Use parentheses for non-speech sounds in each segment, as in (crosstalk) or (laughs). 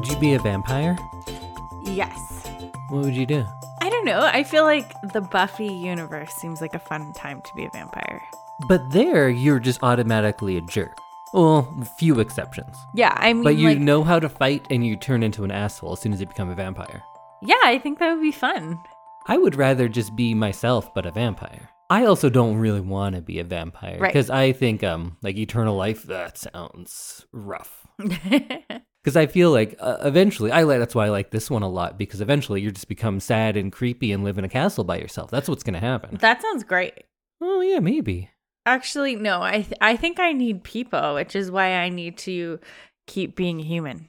Would you be a vampire? Yes. What would you do? I don't know. I feel like the Buffy universe seems like a fun time to be a vampire. But there, you're just automatically a jerk. Well, few exceptions. Yeah, I mean, But you like, know how to fight and you turn into an asshole as soon as you become a vampire. yeah, I think that would be fun. I would rather just be myself, but a vampire. I also don't really want to be a vampire Right. because I think um like eternal life that sounds rough. (laughs) Because I feel like uh, eventually I like that's why I like this one a lot because eventually you just become sad and creepy and live in a castle by yourself. That's what's gonna happen. that sounds great. Oh yeah, maybe. Actually, no. I th- I think I need people, which is why I need to keep being human.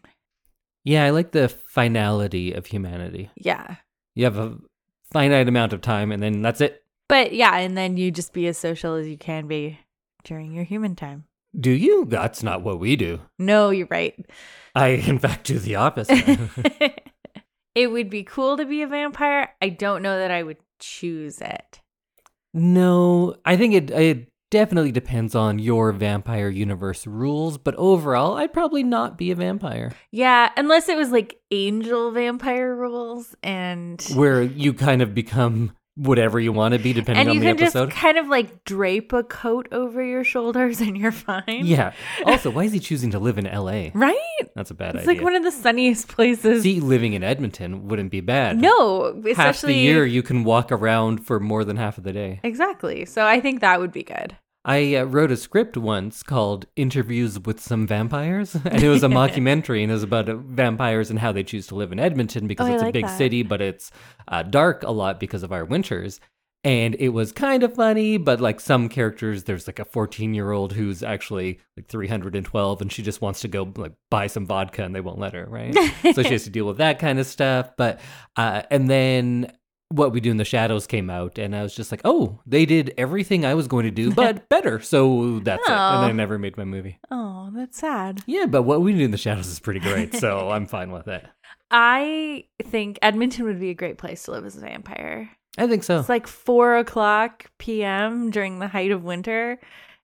Yeah, I like the finality of humanity. Yeah. You have a finite amount of time and then that's it. But yeah, and then you just be as social as you can be during your human time. Do you? That's not what we do. No, you're right. I in fact do the opposite. (laughs) (laughs) it would be cool to be a vampire. I don't know that I would choose it. No, I think it it definitely depends on your vampire universe rules, but overall, I'd probably not be a vampire. Yeah, unless it was like angel vampire rules and Where you kind of become whatever you want to be depending and on you the can episode. just kind of like drape a coat over your shoulders and you're fine. Yeah. (laughs) Also, why is he choosing to live in LA? Right? That's a bad It's idea. like one of the sunniest places. See, living in Edmonton wouldn't be bad. no, especially half the year you can walk around for more than half of the day. Exactly. So I think that would be good. I uh, wrote a script once called Interviews with Some Vampires, (laughs) and it was a mockumentary, and it was about uh, vampires and how they choose to live in Edmonton because Oh, it's a like big that. city, but it's uh, dark a lot because of our winters. And it was kind of funny, but like some characters, there's like a 14 year old who's actually like 312, and she just wants to go like buy some vodka, and they won't let her, right? (laughs) so she has to deal with that kind of stuff. But uh, and then what we do in the shadows came out, and I was just like, oh, they did everything I was going to do, but (laughs) better. So that's it. And Oh. I never made my movie. Oh, that's sad. Yeah, but what we do in the shadows is pretty great, so (laughs) I'm fine with it. I think Edmonton would be a great place to live as a vampire. I think so. It's like four o'clock p.m. during the height of winter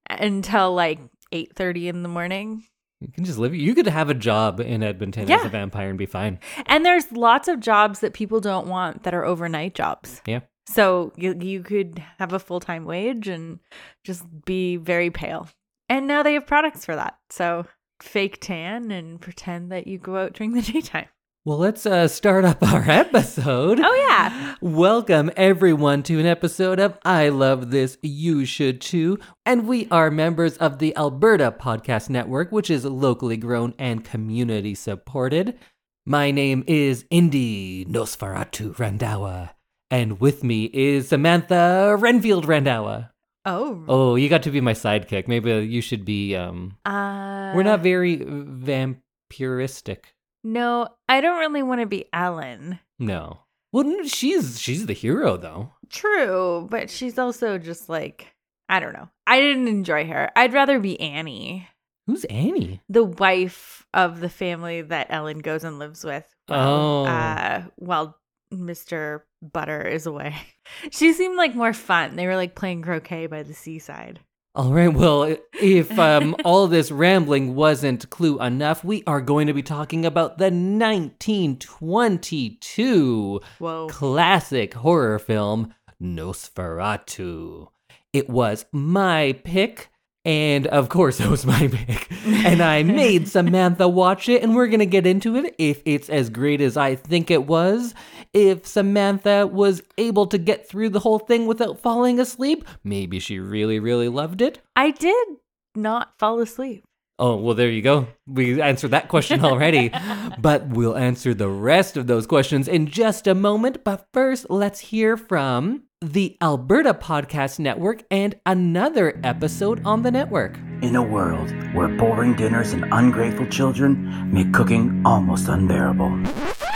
until like eight thirty in the morning. You can just live. You could have a job in Edmonton as a vampire and be fine. And there's lots of jobs that people don't want that are overnight jobs. Yeah. So you you could have a full time wage and just be very pale. And now they have products for that. So fake tan and pretend that you go out during the (laughs) daytime. Well, let's uh, start up (laughs) our episode. Oh yeah. Welcome everyone to an episode of I Love This, You Should Too. And we are members of the Alberta Podcast Network, which is locally grown and community supported. My name is Indy Nosferatu Randawa. And with me is Samantha Renfield Randawa. Oh. Oh, you got to be my sidekick. Maybe you should be um Uh, we're not very vampiristic. No, I don't really want to be Ellen. No. Well, she's she's the hero though. True, but she's also just like I don't know. I didn't enjoy her. I'd rather be Annie, Who's Annie? the wife of the family that Ellen goes and lives with. Oh. uh, while Mr. Hutter is away. (laughs) She seemed like more fun. They were like playing croquet by the seaside. All right. Well, if um, all this rambling wasn't clue enough, we are going to be talking about the 1922 Whoa. classic horror film Nosferatu. It was my pick. And of course, (laughs) it was my pick. And I made Samantha watch it, and we're going to get into it if it's as great as I think it was. If Samantha was able to get through the whole thing without falling asleep, maybe she really, really loved it. I did not fall asleep. Oh, well, there you go. We answered that question already. (laughs) but we'll answer the rest of those questions in just a moment. But first, let's hear from the Alberta Podcast Network and another episode on the network. In a world where boring dinners and ungrateful children make cooking almost unbearable.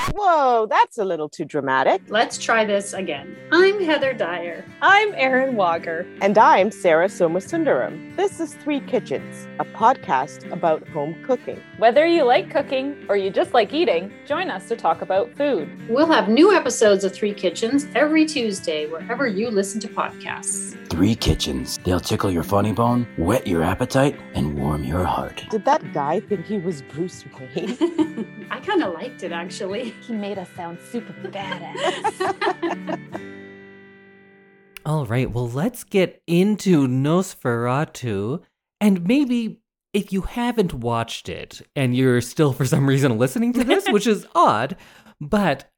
Whoa, that's a little too dramatic. Let's try this again. I'm Heather Dyer. I'm Erin Walker. And I'm Sarah Somasundaram. This is Three Kitchens, a podcast about home cooking. Whether you like cooking or you just like eating, join us to talk about food. We'll have new episodes of Three Kitchens every Tuesday, wherever you listen to podcasts. three kitchens. They'll tickle your funny bone, whet your appetite, and warm your heart. Did that guy think he was Bruce Wayne? (laughs) I kind of liked it actually. He made us sound super badass. (laughs) All right, well, let's get into Nosferatu. And maybe if you haven't watched it and you're still for some reason listening to this, which is (laughs) odd, but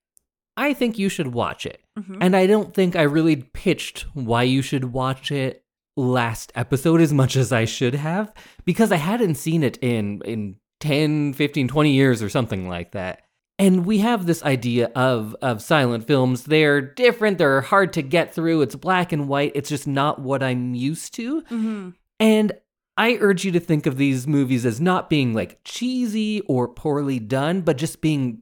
I think you should watch it. Mhm. And I don't think I really pitched why you should watch it last episode as much as I should have because I hadn't seen it in in 10, 15, 20 years or something like that. And we have this idea of of silent films. They're different, they're hard to get through. It's black and white. It's just not what I'm used to. Mhm. And I urge you to think of these movies as not being like cheesy or poorly done, but just being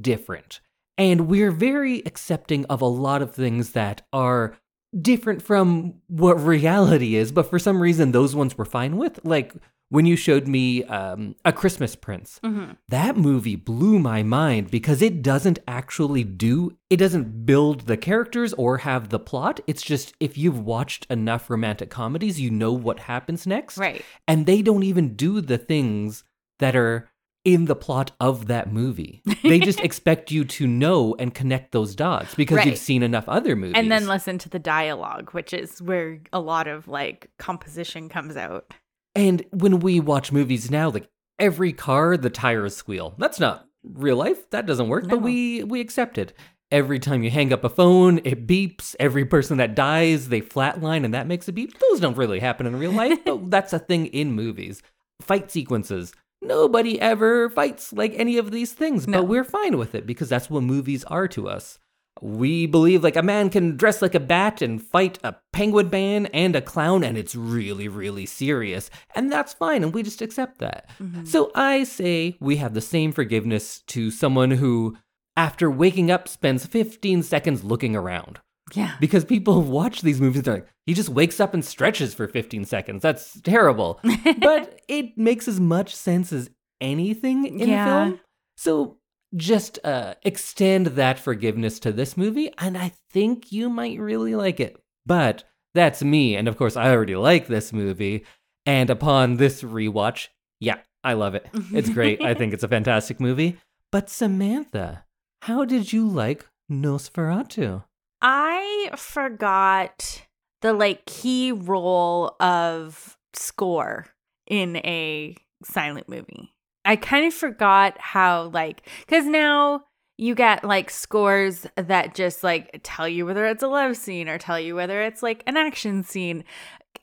different. And we're very accepting of a lot of things that are different from what reality is, but for some reason, those ones we're fine with. Like when you showed me um, A Christmas Prince, Mhm. that movie blew my mind because it doesn't actually do it doesn't build the characters or have the plot it's just if you've watched enough romantic comedies you know what happens next Right. and they don't even do the things that are in the plot of that movie they (laughs) just expect you to know and connect those dots because Right. you've seen enough other movies And then listen to the dialogue, which is where a lot of like composition comes out. And when we watch movies now, like every car, the tires squeal. That's not real life. That doesn't work. No. But we we accept it. Every time you hang up a phone, it beeps. Every person that dies, they flatline, and that makes a beep. Those don't really happen in real life, but (laughs) that's a thing in movies. Fight sequences. Nobody ever fights like any of these things, No. but we're fine with it because that's what movies are to us. We believe like a man can dress like a bat and fight a penguin man and a clown, and it's really, really serious. And that's fine, and we just accept that. Mm-hmm. So I say we have the same forgiveness to someone who, after waking up, spends 15 seconds looking around. Yeah. Because people (laughs) watch these movies, they're like, he just wakes up and stretches for 15 seconds. That's terrible. (laughs) but it makes as much sense as anything in Yeah. film. So just uh, extend that forgiveness to this movie, and I think you might really like it. But that's me, and of course, I already like this movie. And upon this rewatch, yeah, I love it. (laughs) It's great. I think it's a fantastic movie. But Samantha, how did you like Nosferatu? I forgot the like key role of score in a silent movie. I kind of forgot how like cuz now you get like scores that just like tell you whether it's a love scene or tell you whether it's like an action scene.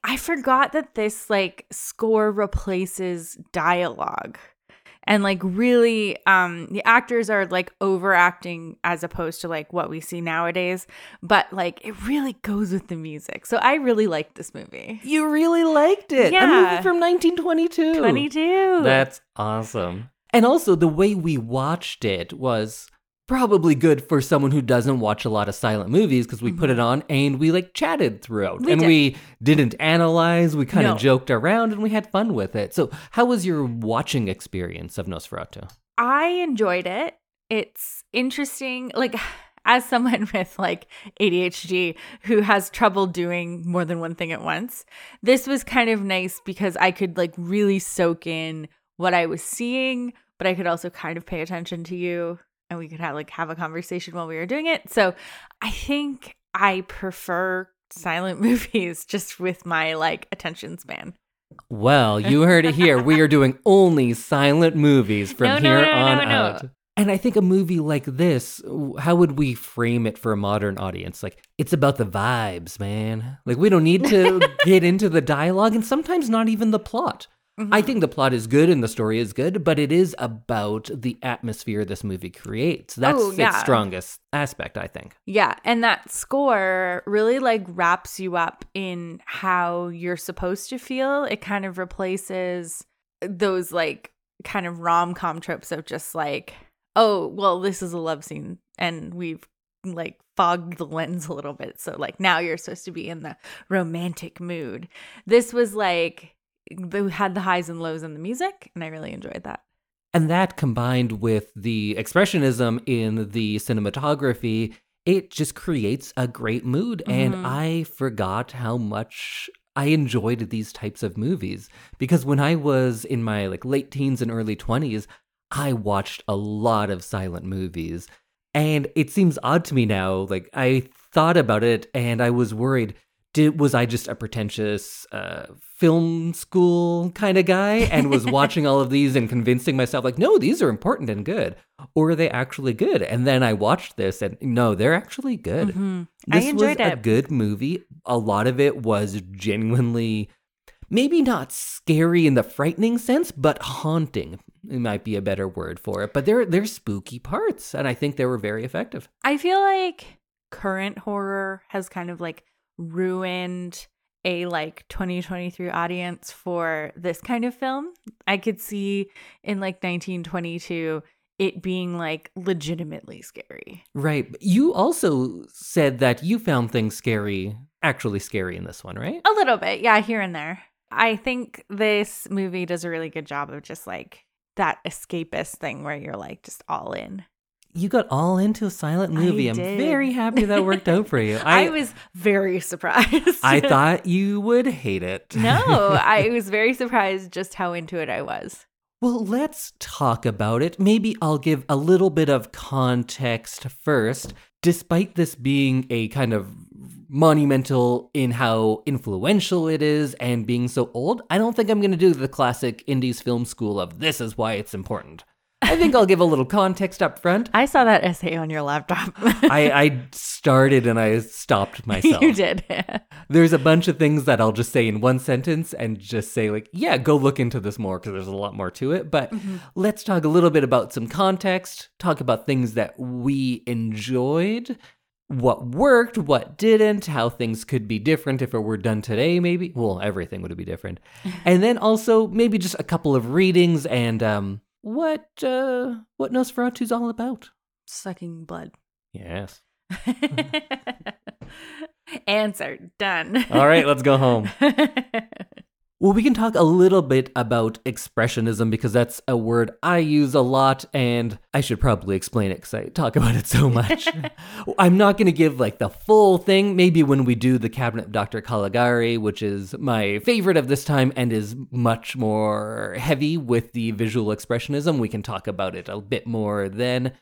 I forgot that this like score replaces dialogue and like really um the actors are like overacting as opposed to like what we see nowadays but like it really goes with the music so i really like this movie You really liked it. A Yeah. movie from 1922. 22 That's awesome. And also, the way we watched it was probably good for someone who doesn't watch a lot of silent movies because we put it on and we like chatted throughout Mm-hmm. We and did. we didn't analyze. We kind of No. joked around and we had fun with it. So, how was your watching experience of Nosferatu? I enjoyed it. It's interesting. Like, (sighs) as someone (laughs) with like ADHD who has trouble doing more than one thing at once, this was kind of nice because I could like really soak in what I was seeing, but I could also kind of pay attention to you and we could have like have a conversation while we were doing it. So I think I prefer silent (laughs) movies just with my like attention span. Well, you heard it here. We are doing (laughs) only silent movies from No, here no, on no, no. out. And I think a movie like this, how would we frame it for a modern audience? Like, it's about the vibes, man. Like, we don't need to (laughs) get into the dialogue and sometimes not even the plot. Mm-hmm. I think the plot is good and the story is good, but it is about the atmosphere this movie creates. That's Oh, yeah. its strongest aspect, I think. Yeah, and that score really like wraps you up in how you're supposed to feel. It kind of replaces those like kind of rom-com tropes of just like, oh, well, this is a love scene and we've like fogged the lens a little bit. So like now you're supposed to be in the romantic mood. This was like they had the highs and lows in the music and I really enjoyed that. And that combined with the expressionism in the cinematography it just creates a great mood. And Mhm. I forgot how much I enjoyed these types of movies because when I was in my like late teens and early 20s, I watched a lot of silent movies. And it seems odd to me now. Like I thought about it and I was worried. Did was I just a pretentious uh, film school kind of guy and was watching all of these and convincing myself like, no, these are important and good, or are they actually good? And then I watched this and no, they're actually good. Mhm. I This enjoyed was a good movie. A lot of it was genuinely, maybe not scary in the frightening sense, but haunting. It might be a better word for it. But there, there's spooky parts, and I think they were very effective. I feel like current horror has kind of like ruined a like 2023 audience for this kind of film. I could see in like 1922 it being like legitimately scary. Right. You also said that you found things scary, actually scary in this one, right? A little bit, yeah, here and there. I think this movie does a really good job of just like that escapist thing where you're like just all in. You got all into a silent movie. I I'm very happy that worked out for you. (laughs) I, was very surprised. I thought you would hate it. no, (laughs) I was very surprised just how into it I was. Well, let's talk about it. Maybe I'll give a little bit of context first. Despite this being a kind of monumental in how influential it is and being so old, I don't think I'm going to do the classic Indies film school of this is why it's important. I think I'll give a little context up front. I saw that essay on your laptop. (laughs) I, I started and I stopped myself. you did. (laughs) There's a bunch of things that I'll just say in one sentence and just say, like, yeah, go look into this more because there's a lot more to it. But let's talk a little bit about some context, talk about things that we enjoyed, what worked, what didn't, how things could be different if it were done today, maybe. Well, everything would be different. (laughs) and then also maybe just a couple of readings and um, what uh, what Nosferatu's all about. Sucking blood. Yes. (laughs) Answer done. All right, let's go home. (laughs) Well, we can talk a little bit about expressionism because that's a word I use a lot, and I should probably explain it because I talk (laughs) about it so much. (laughs) I'm not going to give like the full thing. Maybe when we do the Cabinet of Dr. Caligari, which is my favorite of this time and is much more heavy with the visual expressionism, we can talk about it a bit more then.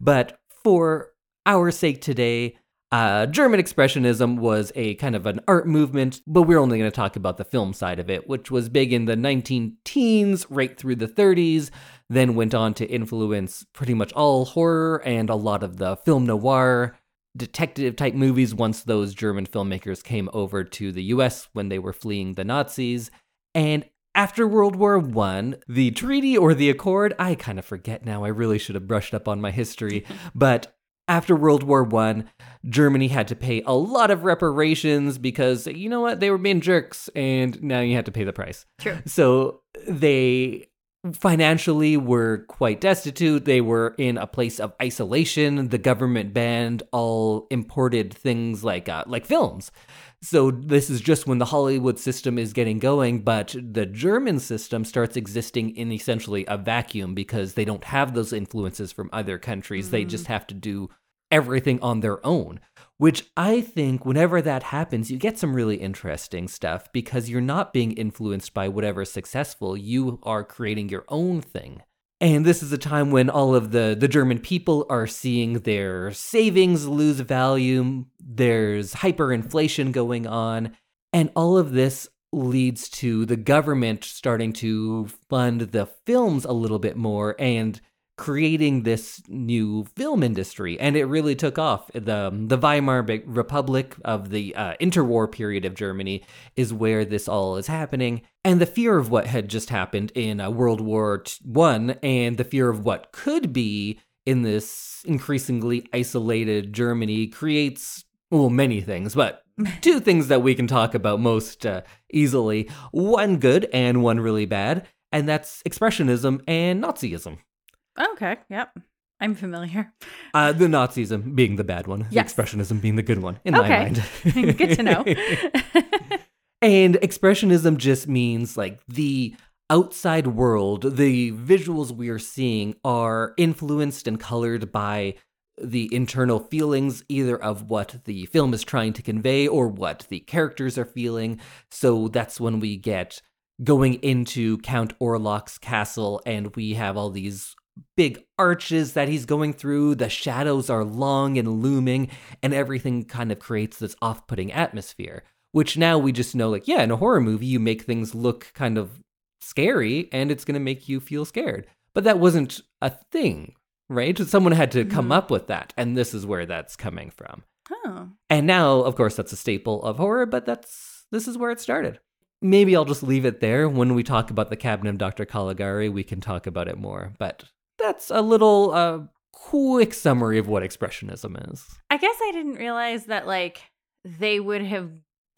But for our sake today, uh, German Expressionism was a kind of an art movement, but we're only going to talk about the film side of it, which was big in the 19 teens, right through the 30s, then went on to influence pretty much all horror and a lot of the film noir detective type movies once those German filmmakers came over to the US when they were fleeing the Nazis. And after World War One, the treaty or the accord, I kind of forget now. I really should have brushed up on my history. (laughs) but after World War One, Germany had to pay a lot of reparations because you know what? They were being jerks and now you had to pay the price. True. So they financially were quite destitute. They were in a place of isolation. The government banned all imported things like uh, like films. So this is just when the Hollywood system is getting going, but the German system starts existing in essentially a vacuum because they don't have those influences from other countries. They just have to do everything on their own. Which I think whenever that happens, you get some really interesting stuff because you're not being influenced by whatever's successful. You are creating your own thing. And this is a time when all of the, the German people are seeing their savings lose value. There's hyperinflation going on. And all of this leads to the government starting to fund the films a little bit more and creating this new film industry. And it really took off. The, the Weimar Republic of the uh, interwar period of Germany is where this all is happening. And the fear of what had just happened in uh, World War One and the fear of what could be in this increasingly isolated Germany creates well, many things, but (laughs) two things that we can talk about most uh, easily one good and one really bad, and that's Expressionism and Nazism. Okay, yep. I'm familiar. Uh, the Nazism being the bad one, Yes. the Expressionism being the good one, in my mind. (laughs) Good to know. (laughs) And expressionism just means like the outside world, the visuals we are seeing are influenced and colored by the internal feelings either of what the film is trying to convey or what the characters are feeling. So that's when we get going into Count Orlok's castle and we have all these big arches that he's going through. The shadows are long and looming, and everything kind of creates this off putting atmosphere. Which now we just know, like, yeah, in a horror movie, you make things look kind of scary and it's going to make you feel scared. But that wasn't a thing, right? Someone had to come Mhm. up with that, and this is where that's coming from. Oh. And now, of course, that's a staple of horror, but that's this is where it started. Maybe I'll just leave it there. When we talk about the cabinet of Dr. Caligari, we can talk about it more. But that's a little uh, quick summary of what expressionism is. I guess I didn't realize that like they would have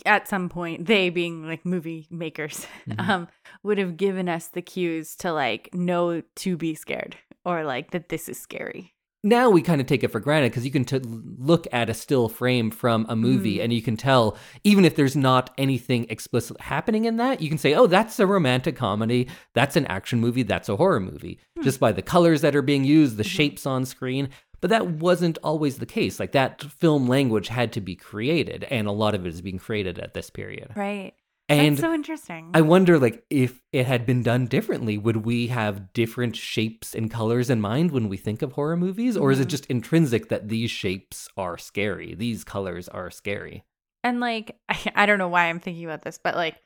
at some point they being like movie makers Mhm. um would have given us the cues to like know to be scared or like that this is scary. Now we kind of take it for granted because you can t- look at a still frame from a movie Mhm. and you can tell, even if there's not anything explicit happening in that, you can say, oh, that's a romantic comedy, that's an action movie, that's a horror movie, just by the colors that are being used, the Mhm. shapes on screen. But that wasn't always the case. Like that film language had to be created, and a lot of it is being created at this period. Right. And That's so interesting. I wonder, like, if it had been done differently, would we have different shapes and colors in mind when we think of horror movies? Or is it Mhm. just intrinsic that these shapes are scary? These colors are scary. And like, (laughs) I, I don't know why I'm thinking about this, but like,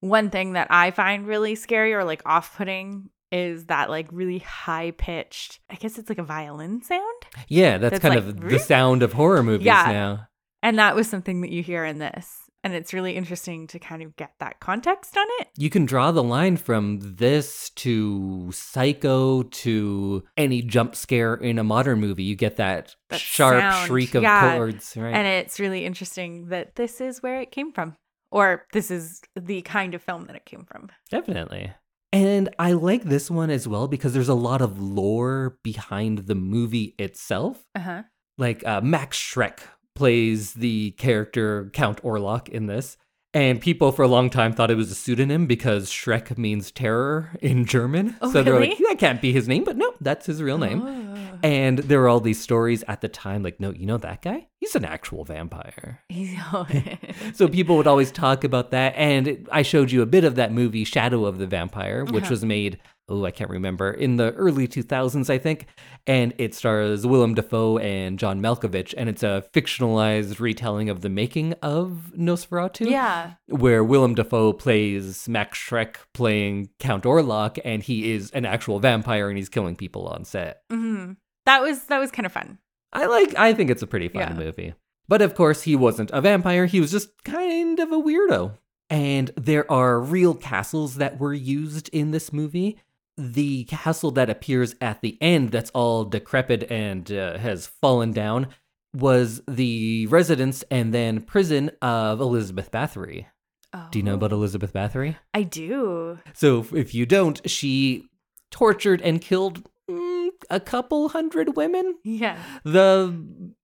one thing that I find really scary or like off putting is that like really high pitched, I guess it's like a violin sound. Yeah, that's, That's kind like, of the (laughs) sound of horror movies Yeah. now. And that was something that you hear in this. And it's really interesting to kind of get that context on it. You can draw the line from this to Psycho to any jump scare in a modern movie. You get that, That sharp sound, shriek of yeah. chords, right? And it's really interesting that this is where it came from, or this is the kind of film that it came from. Definitely. And I like this one as well because there's a lot of lore behind the movie itself. Uh huh. Like uh, Max Schreck plays the character Count Orlok in this. And people for a long time thought it was a pseudonym because Schreck means terror in German. Oh, so they're like, that can't be his name. But no, that's his real name. Oh. And there were all these stories at the time like, no, you know that guy? He's an actual vampire. (laughs) So people would always talk about that. And it- I showed you a bit of that movie, Shadow of the Vampire, which Uh-huh. was made, oh, I can't remember, in the early 2000s, I think. And it stars Willem Dafoe and John Malkovich. And it's a fictionalized retelling of the making of Nosferatu. yeah. Where Willem Dafoe plays Max Schreck playing Count Orlok, and he is an actual vampire and he's killing people on set. hmm That was that was kind of fun. I like I think it's a pretty fun Yeah. movie. But of course he wasn't a vampire, he was just kind of a weirdo. And there are real castles that were used in this movie. The castle that appears at the end that's all decrepit and uh, has fallen down was the residence and then prison of Elizabeth Bathory. Oh. Do you know about Elizabeth Bathory? I do. So if- if you don't, she tortured and killed mm, a couple hundred women Yeah. the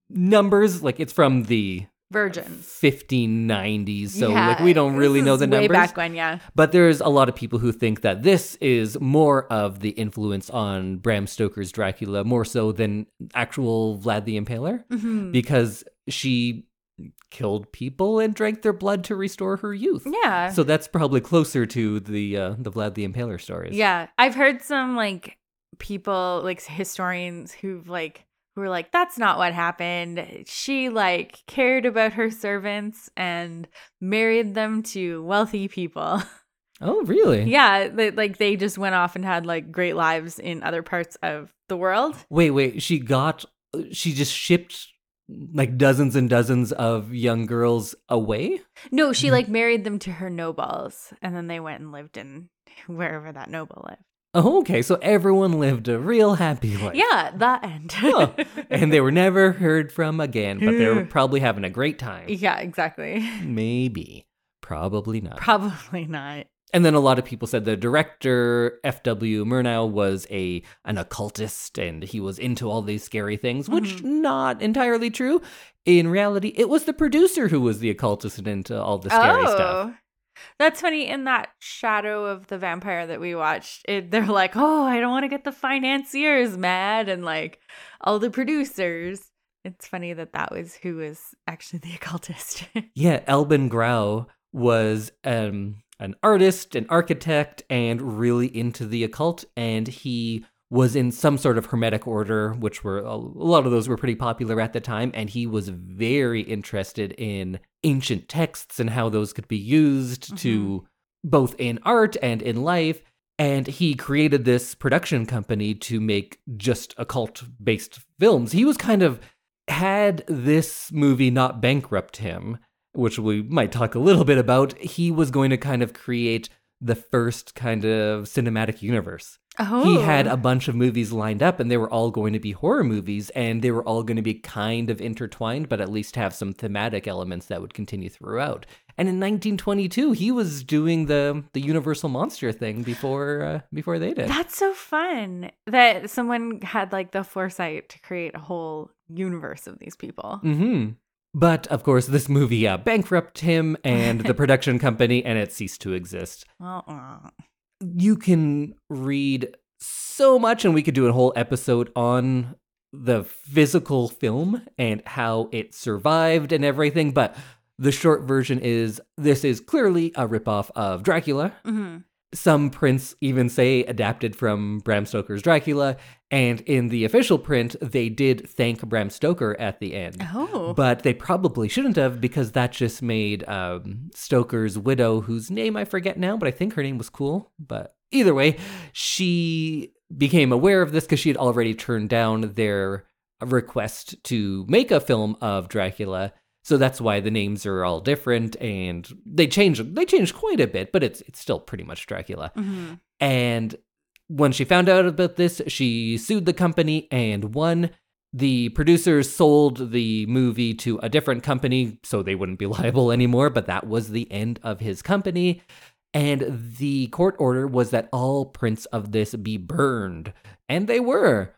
numbers like it's from the Virgins. 1590s so Yeah, like we don't really know the way numbers back when, yeah. but there's a lot of people who think that this is more of the influence on Bram Stoker's Dracula more so than actual Vlad the Impaler Mhm. because she killed people and drank their blood to restore her youth Yeah. so that's probably closer to the uh, the Vlad the Impaler stories Yeah, I've heard some like people, like historians who've like who were like, "That's not what happened. She like cared about her servants and married them to wealthy people." (laughs) oh really yeah, they, like they just went off and had like great lives in other parts of the world. Wait, wait. She got. Uh, she just shipped like dozens and dozens of young girls away. No, she mm. like married them to her nobles, and then they went and lived in wherever that noble lived. Oh, okay. So everyone lived a real happy life. Yeah, that end. Huh. And they were never heard from again, but they were (laughs) probably having a great time. yeah, exactly. Maybe. Probably not. Probably not. and then a lot of people said the director F.W. Murnau was a an occultist and he was into all these scary things, which Mm-hmm. not entirely true. In reality, it was the producer who was the occultist and into all the scary stuff. That's funny. In that Shadow of the Vampire that we watched, it, they're like, "Oh, I don't want to get the financiers mad," and like all the producers. It's funny that that was who was actually the (laughs) occultist. Yeah, Albin Grau was um, an artist, an architect, and really into the occult. And he was in some sort of hermetic order, which were a lot of those were pretty popular at the time. And he was very interested in ancient texts and how those could be used to mm-hmm. both in art and in life. And he created this production company to make just occult based films. He was kind of had this movie not bankrupt him, which we might talk a little bit about, he was going to kind of create the first kind of cinematic universe. oh, He had a bunch of movies lined up and they were all going to be horror movies and they were all going to be kind of intertwined, but at least have some thematic elements that would continue throughout. And in 1922, he was doing the the Universal Monster thing before uh, before they did. That's so fun that someone had like the foresight to create a whole universe of these people. hmm But of course, this movie uh, bankrupted him and the (laughs) production company, and it ceased to exist. Well, uh, You can read so much, and we could do a whole episode on the physical film and how it survived and everything. But the short version is this is clearly a ripoff of Dracula. mhm. Some prints even say adapted from Bram Stoker's Dracula, and in the official print, they did thank Bram Stoker at the end. Oh, But they probably shouldn't have because that just made um, Stoker's widow, whose name I forget now, but I think her name was cool. But either way, she became aware of this because she had already turned down their request to make a film of Dracula. So that's why the names are all different, and they changed. They changed quite a bit, but it's it's still pretty much Dracula. Mhm. And when she found out about this, she sued the company and won. The producers sold the movie to a different company so they wouldn't be (laughs) liable anymore, but that was the end of his company. And the court order was that all prints of this be burned. And they were.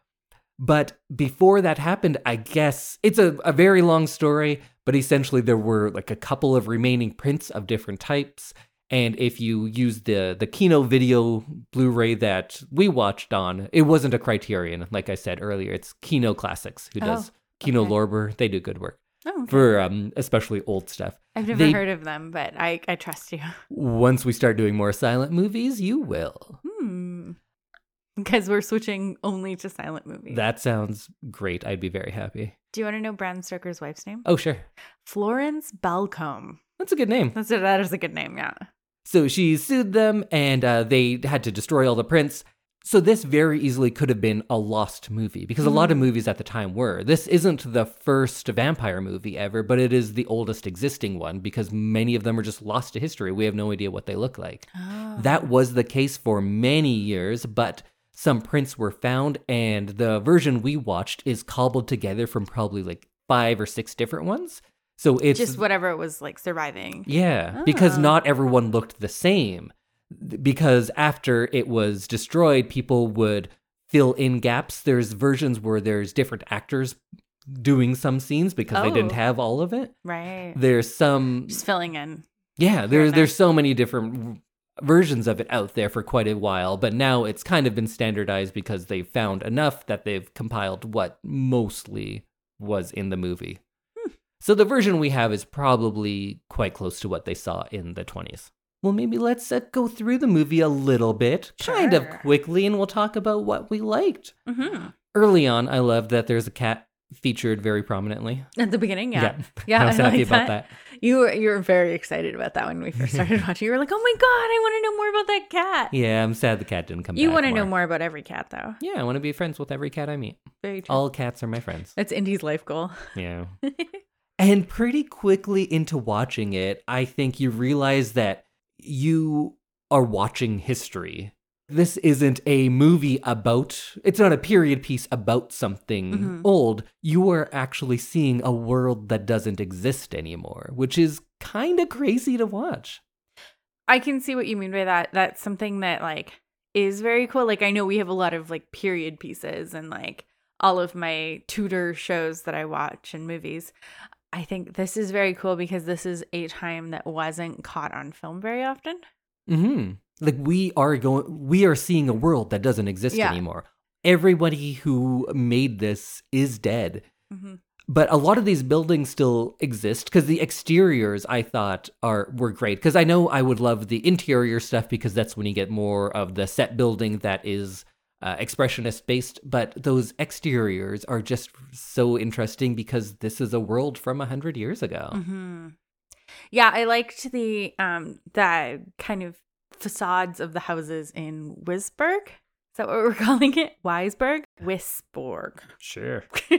But before that happened, I guess it's a, a very long story, but essentially there were like a couple of remaining prints of different types. And if you use the the Kino video Blu-ray that we watched on, it wasn't a Criterion, like I said earlier. It's Kino Classics who does Oh, Kino okay. Lorber. They do good work Oh, okay. for um, especially old stuff. I've never they- heard of them, but I I trust you. Once we start doing more silent movies, you will. Hmm. Because we're switching only to silent movies. That sounds great. I'd be very happy. Do you want to know Bram Stoker's wife's name? Oh, sure. Florence Balcombe. That's a good name. That's a, that is a good name. Yeah. So she sued them and uh, they had to destroy all the prints. So this very easily could have been a lost movie because a lot of movies at the time were. This isn't the first vampire movie ever, but it is the oldest existing one because many of them are just lost to history. We have no idea what they look like. Oh. That was the case for many years, but some prints were found, and the version we watched is cobbled together from probably like five or six different ones. So it's just whatever it was like surviving. yeah, because Oh. not everyone looked the same. Because after it was destroyed, people would fill in gaps. There's versions where there's different actors doing some scenes because they didn't Oh. have all of it. Right. There's some Just filling in. yeah, there's there's so many different versions of it out there for quite a while, but now it's kind of been standardized because they've found enough that they've compiled what mostly was in the movie. Hmm. So the version we have is probably quite close to what they saw in the 20s. Well, maybe let's uh, go through the movie a little bit, kind of quickly, and we'll talk about what we liked. hmm Early on, I loved that there's a cat featured very prominently. At the beginning, yeah. Yeah. (laughs) Yeah, I was I happy like about that. that. You were you were very excited about that when we first started (laughs) watching. You were like, "Oh my god, I want to know more about that cat." Yeah, I'm sad the cat didn't come you want to know more about every cat, though. Yeah, I want to be friends with every cat I meet. Very true. All cats are my friends. That's Indy's life goal. Yeah. (laughs) and pretty quickly into watching it, I think you realize that you are watching history. This isn't a movie about, it's not a period piece about something Mhm. old. You are actually seeing a world that doesn't exist anymore, which is kind of crazy to watch. I can see what you mean by that. That's something that like is very cool. Like I know we have a lot of like period pieces and like all of my Tudor shows that I watch and movies. I think this is very cool because this is a time that wasn't caught on film very often. hmm Like we are going, we are seeing a world that doesn't exist Yeah. anymore. Everybody who made this is dead. Mm-hmm. But a lot of these buildings still exist because the exteriors I thought are were great. Because I know I would love the interior stuff because that's when you get more of the set building that is uh, expressionist based. But those exteriors are just so interesting because this is a world from a hundred years ago. hmm Yeah, I liked the um the kind of facades of the houses in Wisburg. Is that what we're (laughs) calling it? Weisberg? Wisborg. Sure. (laughs)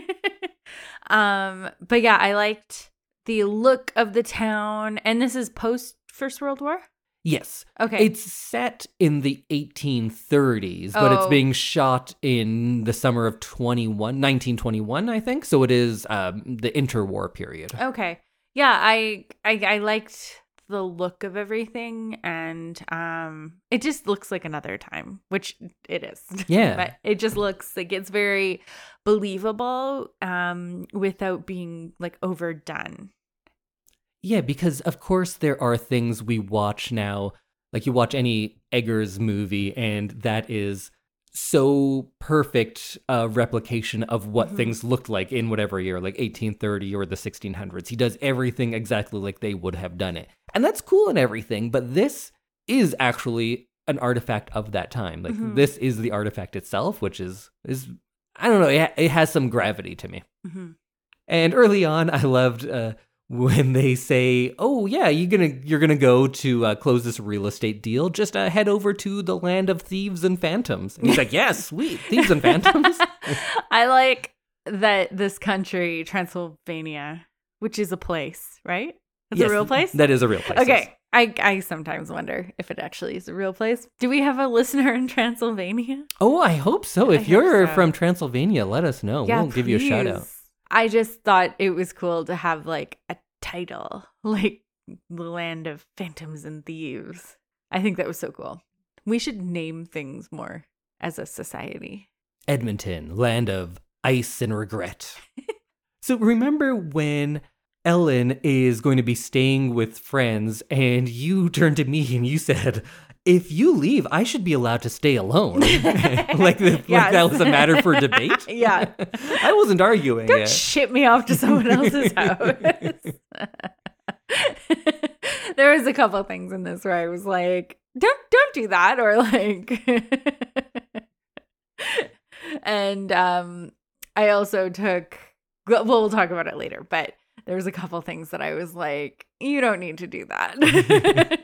um, but yeah, I liked the look of the town, and this is post First World War. Yes. Okay, It's set in the 1830s, but it's Oh. being shot in the summer of 21, 1921, I think. So it is um, the interwar period. okay, yeah, I, I I liked the look of everything, and um, it just looks like another time, which it is. (laughs) Yeah. but it just looks like it's very believable, um, without being like overdone. Yeah, because of course there are things we watch now, like you watch any Eggers movie, and that is so perfect a replication of what Mhm. things looked like in whatever year, like 1830 or the 1600s. He does everything exactly like they would have done it. And that's cool and everything, but this is actually an artifact of that time. Like Mhm. this is the artifact itself, which is is I don't know, it, it has some gravity to me. Mhm. And early on, I loved uh, when they say, "Oh yeah, you're gonna you're gonna go to uh, close this real estate deal. Just uh, head over to the land of thieves and phantoms." And he's like, "Yeah, (laughs) sweet thieves and phantoms." (laughs) I like that this country, Transylvania, which is a place, right? It's Yes, a real place? That is a real place. yes. okay. I, I sometimes wonder if it actually is a real place. Do we have a listener in Transylvania? Oh, I hope so. If hope you're so. from Transylvania, let us know. we'll give you a shout out. I just thought it was cool to have like a title, (laughs) like the land of phantoms and thieves. I think that was so cool. We should name things more as a society. Edmonton, land of ice and regret. (laughs) so remember when Ellen is going to be staying with friends and you turned to me and you said, if you leave, I should be allowed to stay alone. (laughs) like, the, like that was a matter for debate. (laughs) Yeah. (laughs) I wasn't arguing Don't it. ship me off to someone else's house. there was a couple things in this where I was like, "Don't don't do that," or like, and um, I also took. Well, we'll talk about it later, but there was a couple things that I was like, "You don't need to do that."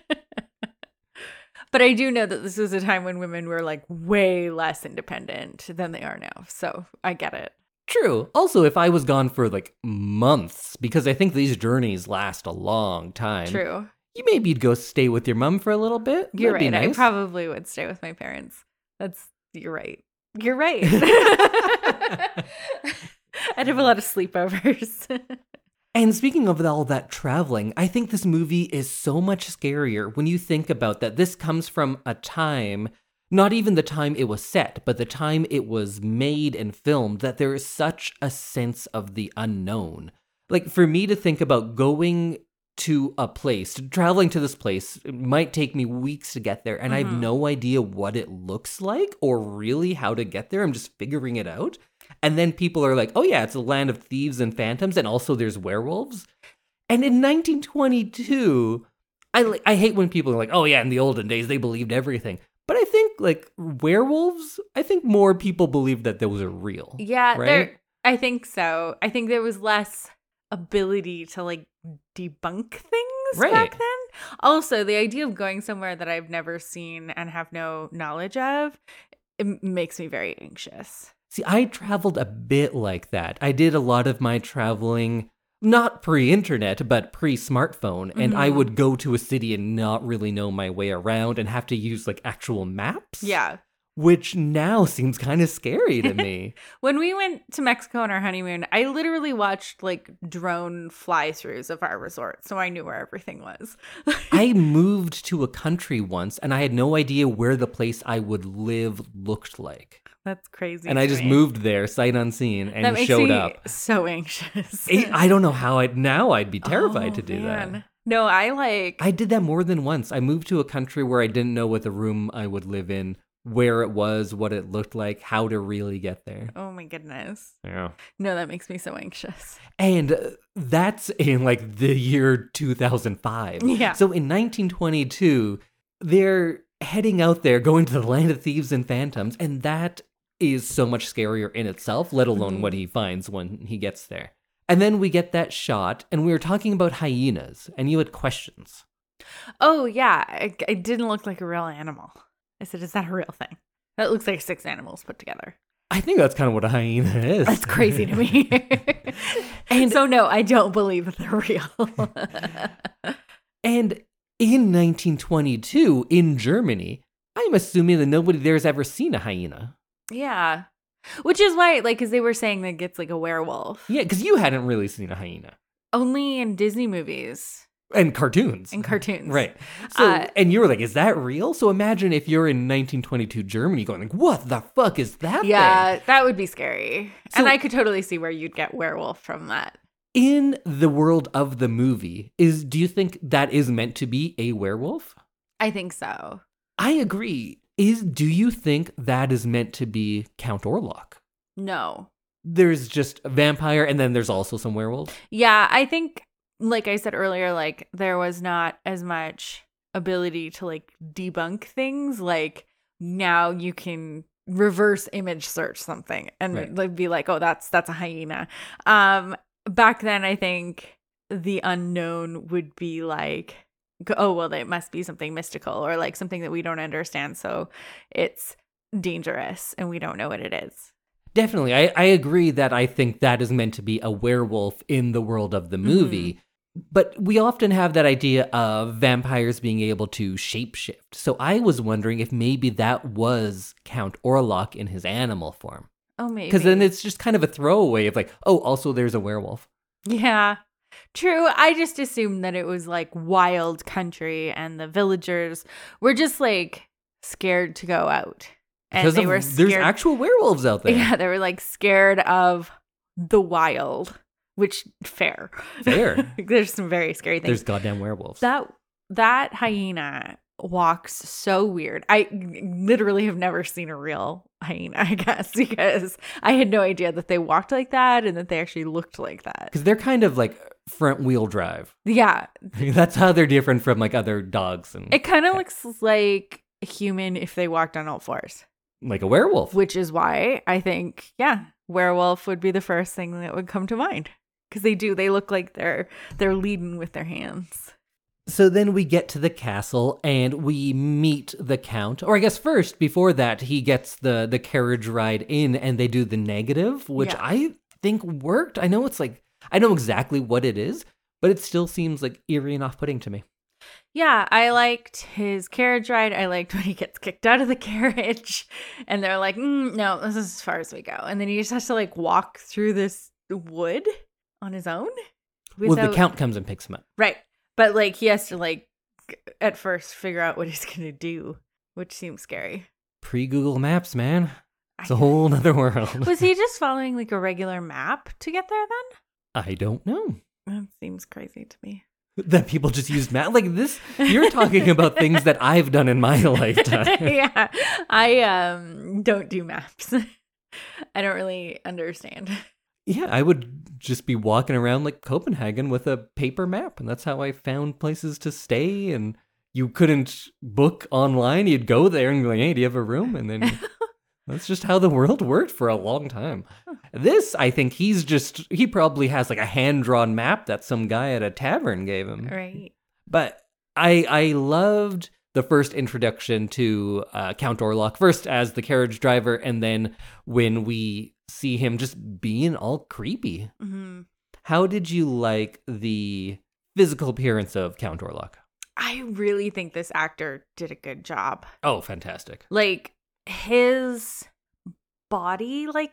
But I do know that this was a time when women were like way less independent than they are now. So I get it. True. Also, if I was gone for like months, because I think these journeys last a long time. True. You maybe you'd go stay with your mom for a little bit. You're That'd right. be I nice. probably would stay with my parents. That's you're right. You're right. (laughs) (laughs) I'd have a lot of sleepovers. (laughs) And speaking of all that traveling, I think this movie is so much scarier when you think about that this comes from a time, not even the time it was set, but the time it was made and filmed, that there is such a sense of the unknown. Like for me to think about going to a place, traveling to this place, it might take me weeks to get there, and I have Mhm. no idea what it looks like or really how to get there. I'm just figuring it out. And then people are like, oh, yeah, it's a land of thieves and phantoms, and also there's werewolves. And in 1922, I, I hate when people are like, oh, yeah, in the olden days, they believed everything. But I think, like, werewolves, I think more people believed that those are real. yeah, Right? I think so. I think there was less ability to like debunk things Right. back then. Also, the idea of going somewhere that I've never seen and have no knowledge of it makes me very anxious. See, I traveled a bit like that. I did a lot of my traveling, not pre internet, but pre smartphone. And I Mhm. would go to a city and not really know my way around and have to use like actual maps. Yeah. Which now seems kind of scary to me. (laughs) When we went to Mexico on our honeymoon, I literally watched like drone fly throughs of our resort, so I knew where everything was. I (laughs) moved to a country once and I had no idea where the place I would live looked like. That's crazy. And I just me. moved there sight unseen and that makes showed me up. so anxious. I I don't know how I'd now I'd be terrified Oh, to do that. No, I like I did that more than once. I moved to a country where I didn't know what the room I would live in where it was, what it looked like, how to really get there. Oh my goodness. Yeah. No, that makes me so anxious. And uh, that's in like the year 2005. Yeah. So in 1922, they're heading out there, going to the land of thieves and phantoms, and that is so much scarier in itself, let alone Mhm. what he finds when he gets there. And then we get that shot, and we were talking about hyenas, and you had questions. Oh yeah, it, it didn't look like a real animal. I said, "Is that a real thing?" That looks like six animals put together. I think that's kind of what a hyena is. That's crazy to me. (laughs) and so no, I don't believe that they're real. (laughs) And in 1922, in Germany, I'm assuming that nobody there has ever seen a hyena. Yeah. Which is why, like, because they were saying that it gets like a werewolf. Yeah, because you hadn't really seen a hyena. Only in Disney movies And cartoons. and cartoons. Right. So, Uh, and you were like, is that real? So imagine if you're in 1922 Germany going like, what the fuck is that thing? Yeah, that would be scary. So- and I could totally see where you'd get werewolf from that. In the world of the movie, is do you think that is meant to be a werewolf? I think so. I agree. Is do you think that is meant to be Count Orlok? No. There's just a vampire and then there's also some werewolves. Yeah, I think like I said earlier, like there was not as much ability to like debunk things. Like now you can reverse image search something and Right. like be like, oh, that's that's a hyena. Um back then I think the unknown would be like oh well it must be something mystical or like something that we don't understand so it's dangerous and we don't know what it is Definitely. I, I agree that I think that is meant to be a werewolf in the world of the movie. Mm-hmm. But we often have that idea of vampires being able to shapeshift. So I was wondering if maybe that was Count Orlok in his animal form. oh maybe Because then it's just kind of a throwaway of like, oh, also there's a werewolf. Yeah. True. I just assumed that it was like wild country and the villagers were just like scared to go out. And Because they of- were there's actual werewolves out there. Yeah, they were like scared of the wild, which fair. Fair. (laughs) there's some very scary things. There's goddamn werewolves. that that hyena walks so weird. I literally have never seen a real hyena, (laughs) I guess, because I had no idea that they walked like that and that they actually looked like that. Because they're kind of like front wheel drive. (laughs) Yeah, That's how they're different from like other dogs and It kind of looks like a human if they walked on all fours, like a werewolf. which is why I think, yeah, werewolf would be the first thing that would come to mind because they do. They look like they're they're leading with their hands. So then we get to the castle and we meet the count. Or I guess first, before that, he gets the the carriage ride in and they do the negative, which Yeah. I think worked. I know it's like I know exactly what it is, but it still seems like eerie and off-putting to me. Yeah, I liked his carriage ride. I liked when he gets kicked out of the (laughs) carriage, and they're like, mm, "No, this is as far as we go." And then he just has to like walk through this wood on his own. well, the count comes and picks him up. right? But like he has to like at first figure out what he's (laughs) gonna do, which seems scary. Pre Google Maps, man. It's a whole other world. Was he (laughs) just following like a regular map to get there then? I don't know. That seems crazy to me. That people just use map like this. You're talking about things that I've done in my (laughs) lifetime. yeah. I um don't do maps. (laughs) I don't really understand. Yeah, I would just be walking around like Copenhagen with a paper map, and that's how I found places to stay. And you couldn't book online; you'd go there and be like, "Hey, do you have a room?" And then (laughs) that's just how the world worked for a long time. This, I think, he's just he probably has like a hand drawn map that some guy at a tavern gave him. Right. But I I loved the first introduction to uh, Count Orlok first as the carriage driver, and then when we see him just being all creepy. hmm How did you like the physical appearance of Count Orlok? I really think this actor did a good job. Oh, fantastic! Like his body, like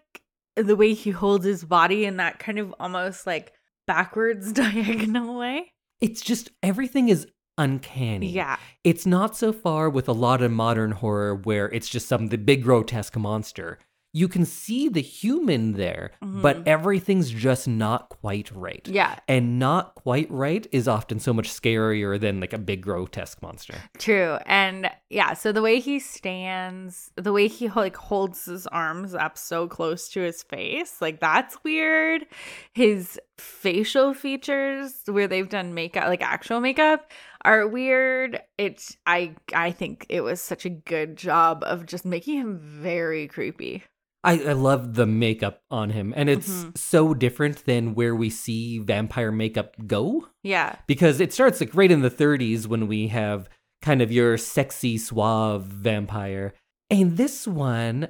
the way he holds his body in that kind of almost like backwards (laughs) diagonal way. It's just everything is uncanny. Yeah. It's not so far with a lot of modern horror where it's just some the big grotesque monster. You can see the human there, but Mhm. everything's just not quite right. Yeah, And not quite right is often so much scarier than like a big grotesque monster. true. And yeah, so the way he stands, the way he like holds his arms up so close to his face, like that's weird. His facial features where they've done makeup, like actual makeup, are weird. It's I I think it was such a good job of just making him very creepy. I, I love the makeup on him, and it's Mhm. so different than where we see vampire makeup go. Yeah. because it starts like right in the 30s when we have kind of your sexy suave vampire and this one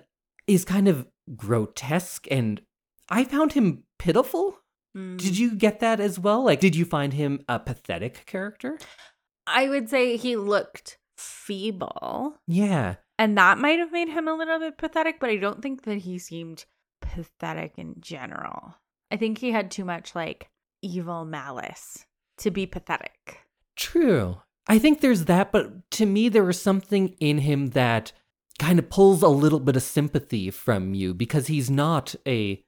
is kind of grotesque and i found him pitiful Mm. did you get that as well like did you find him a pathetic character I would say he looked feeble. yeah And that might have made him a little bit pathetic, but I don't think that he seemed pathetic in general. I think he had too much like evil malice to be pathetic. true i think there's that but to me there was something in him that kind of pulls a little bit of sympathy from you because he's not a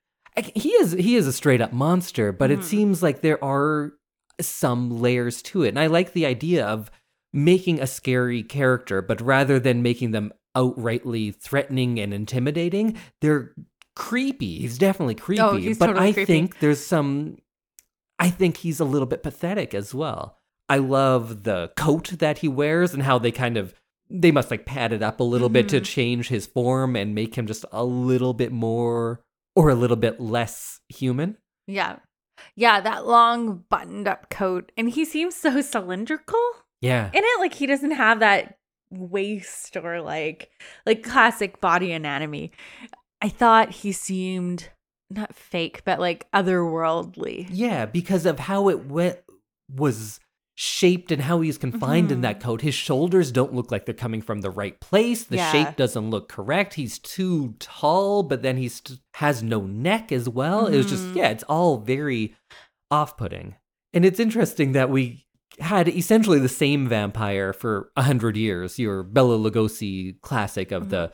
he is he is a straight up monster but it Mhm. seems like there are some layers to it and i like the idea of making a scary character but rather than making them outrightly threatening and intimidating they're creepy he's definitely creepy Oh, he's but totally i creepy. think there's some i think he's a little bit pathetic as well i love the coat that he wears and how they kind of they must like pad it up a little bit to Mhm. change his form and make him just a little bit more or a little bit less human Yeah. Yeah, that long buttoned up coat. And he seems so cylindrical yeah in it. Like he doesn't have that waist or like like classic body anatomy. I thought he seemed not fake, but like otherworldly. Yeah, because of how it went was shaped and how he's confined in Mhm. that coat. His shoulders don't look like they're coming from the right place. The Yeah. shape doesn't look correct. He's too tall, but then he has no neck as well. It was just yeah, it's all very off-putting. And it's interesting that we had essentially the same vampire for a hundred years. Your Bela Lugosi classic of the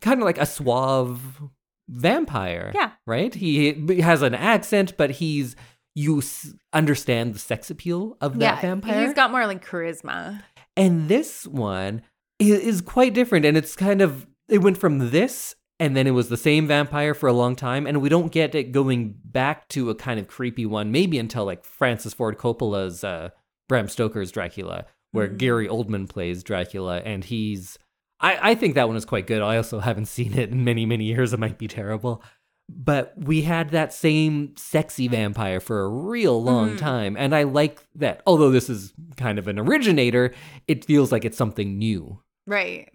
kind of like a suave vampire Yeah. right? He has an accent, but he's you s- understand the sex appeal of that yeah. vampire. He's got more like charisma. and this one is, is quite different, and it's kind of it went from this, and then it was the same vampire for a long time, and we don't get it going back to a kind of creepy one, maybe until like Francis Ford Coppola's uh, Bram Stoker's Dracula, where Mhm. Gary Oldman plays Dracula, and he's. I, I think that one is quite good. I also (laughs) haven't seen it in many, many years. It might be terrible but we had that same sexy vampire for a real long Mhm. time and i like that although this is kind of an originator it feels like it's something new Right.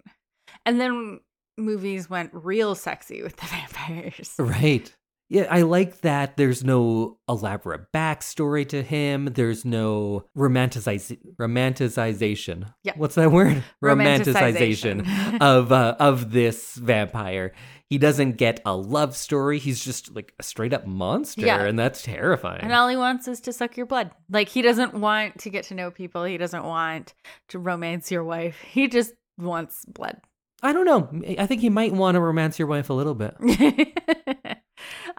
And then movies went real sexy with the (laughs) vampires. right yeah i like that there's no elaborate backstory to him there's no romanticization Yeah. what's that word (laughs) Romanticization. of uh, of this vampire he doesn't get a love story he's just like a straight up monster Yeah. and that's terrifying And all he wants is to suck your blood. Like he doesn't want to get to know people. He doesn't want to romance your wife. He just wants blood. I don't know. I think he might want to romance your wife a little bit. (laughs)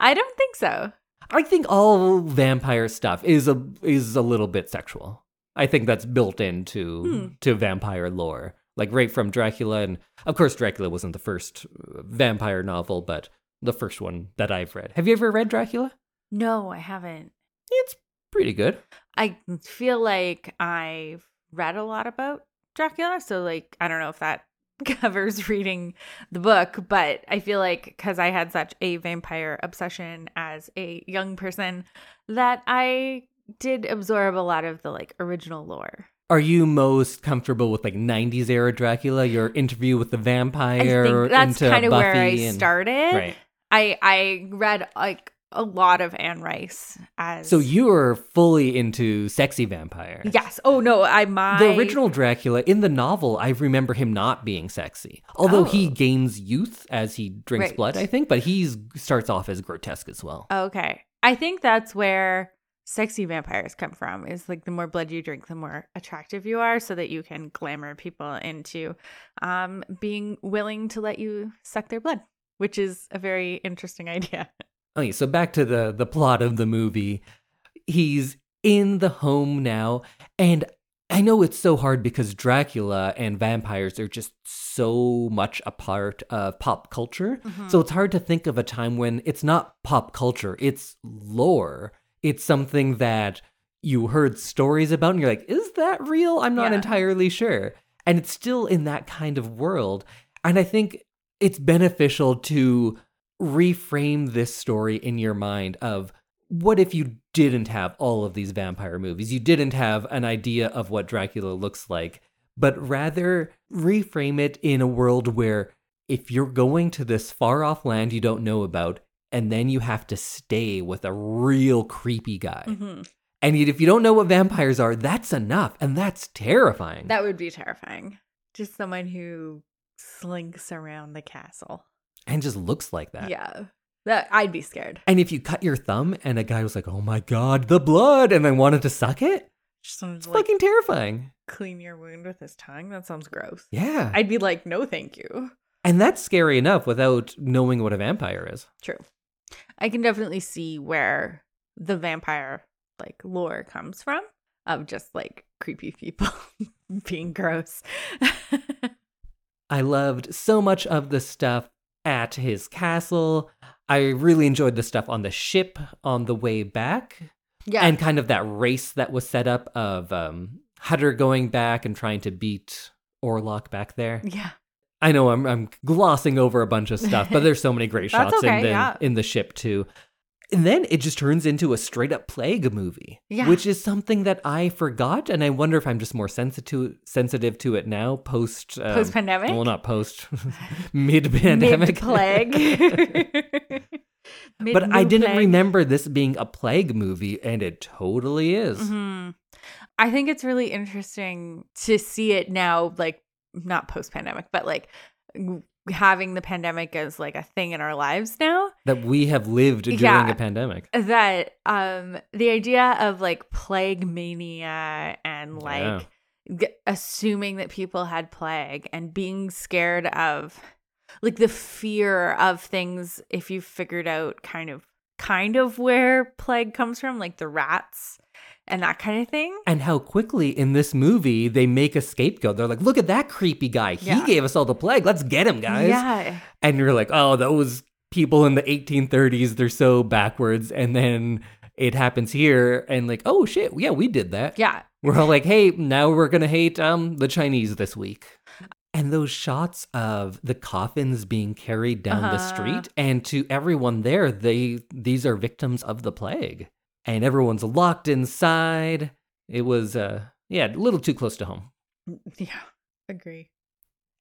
I don't think so. I think all vampire stuff is a is a little bit sexual. I think that's built into Hmm. to vampire lore. Like right from Dracula and of course Dracula wasn't the first uh, vampire novel, but the first one that I've read. Have you ever read Dracula? No, I haven't. It's pretty good. I feel like I've read a lot about Dracula, so like I don't know if that (laughs) covers reading the book, but I feel like because I had such a vampire obsession as a young person that I did absorb a lot of the like original lore. Are you most comfortable with like 90s era Dracula, your interview with the I vampire think that's kind of where I and- started. Right. I I read like a lot of Anne Rice as So you are fully into sexy vampire. Yes. Oh no, I my The original Dracula in the novel, I remember him not being sexy. Although he Oh. gains youth as he drinks Right. blood, I think, but he starts off as grotesque as well. Okay. I think that's where sexy vampires come from is like the more blood you drink, the more attractive you are so that you can glamour people into um being willing to let you suck their blood. which is a very interesting (laughs) idea. Okay, so back to the the plot of the movie. He's in the home now, and I know it's so hard because Dracula and vampires are just so much a part of pop culture. Mm-hmm. So it's hard to think of a time when it's not pop culture, it's lore. It's something that you heard stories about and you're like, is that real? I'm not Yeah. entirely sure. And it's still in that kind of world. And I think it's beneficial to reframe this story in your mind of what if you didn't have all of these vampire movies? You didn't have an idea of what Dracula looks like, but rather reframe it in a world where if you're going to this far off land you don't know about, and then you have to stay with a real creepy guy. Mhm. And if you don't know what vampires are, that's enough. And that's terrifying. That would be terrifying. Just someone who slinks around the castle. And just looks like that. Yeah. That I'd be scared. And if you cut your thumb and a guy was like, oh my God, the blood, and then wanted to suck it, Just it's like fucking terrifying. clean your wound with his tongue. That sounds gross. Yeah. I'd be like, no, thank you. and that's scary enough without knowing what a vampire is. True. I can definitely see where the vampire like lore comes from of just like creepy people (laughs) being gross. (laughs) I loved so much of the stuff at his castle. I really enjoyed the stuff on the ship on the way back. yeah. And kind of that race that was set up of um, Hutter going back and trying to beat Orlok back there. yeah. I know I'm I'm glossing over a bunch of stuff, but there's so many (laughs) great shots in the yeah. in the ship too. And then it just turns into a straight up plague movie, Yeah. which is something that I forgot, and I wonder if I'm just more sensitive sensitive to it now, post um, Post pandemic? Well, not post, (laughs) mid pandemic plague. (laughs) but I didn't remember this being a plague movie, and it totally is. hmm I think it's really interesting to see it now, like not post pandemic, but like having the pandemic as like a thing in our lives now. That we have lived during Yeah. a pandemic. That um the idea of like plague mania and like g- assuming that people had plague and being scared of like the fear of things if you figured out kind of kind of where plague comes from like the rats and that kind of thing And how quickly in this movie they make a scapegoat. They're like, look at that creepy guy. He Yeah. gave us all the plague. Let's get him, guys. yeah And you're like, oh, those people in the 1830s, they're so backwards. And then it happens here, and like, oh shit, yeah, we did that. yeah We're all like, hey, now we're gonna hate um the Chinese this week. And those shots of the coffins being carried down the Uh-huh. street, and to everyone there, they these are victims of the plague, and everyone's locked inside. It was, uh, yeah, a little too close to home. yeah agree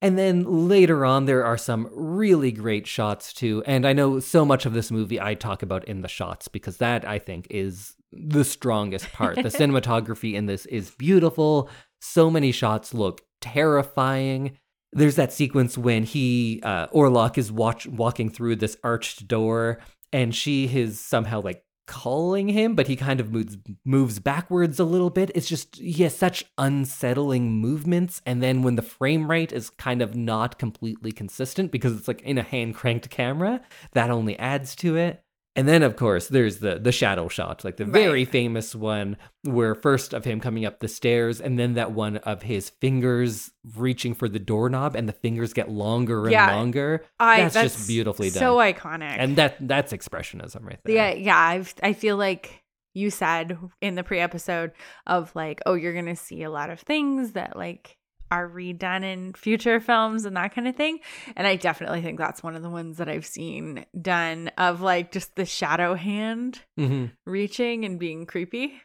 And then later on, there are some really great shots too. And I know so much of this movie I talk about in the shots because that I think is the strongest part. the (laughs) cinematography in this is beautiful. So many shots look terrifying. There's that sequence when he, uh, Orlok, is watch- walking through this arched door and she is somehow like calling him, but he kind of moves moves backwards a little bit. It's just he has such unsettling movements, and then when the frame rate is kind of not completely consistent because it's like in a hand cranked camera, that only adds to it. And then of course there's the the shadow shot, like the very famous one where first of him coming up the stairs, and then that one of his fingers reaching for the doorknob, and the fingers get longer and Yeah. longer. I, that's, just beautifully done. so iconic and that that's expressionism right there. Yeah, yeah. I've, I feel like you said in the pre episode of like, oh, you're gonna see a lot of things that like are redone in future films and that kind of thing. And I definitely think that's one of the ones that I've seen done of like just the shadow hand hmm reaching and being creepy.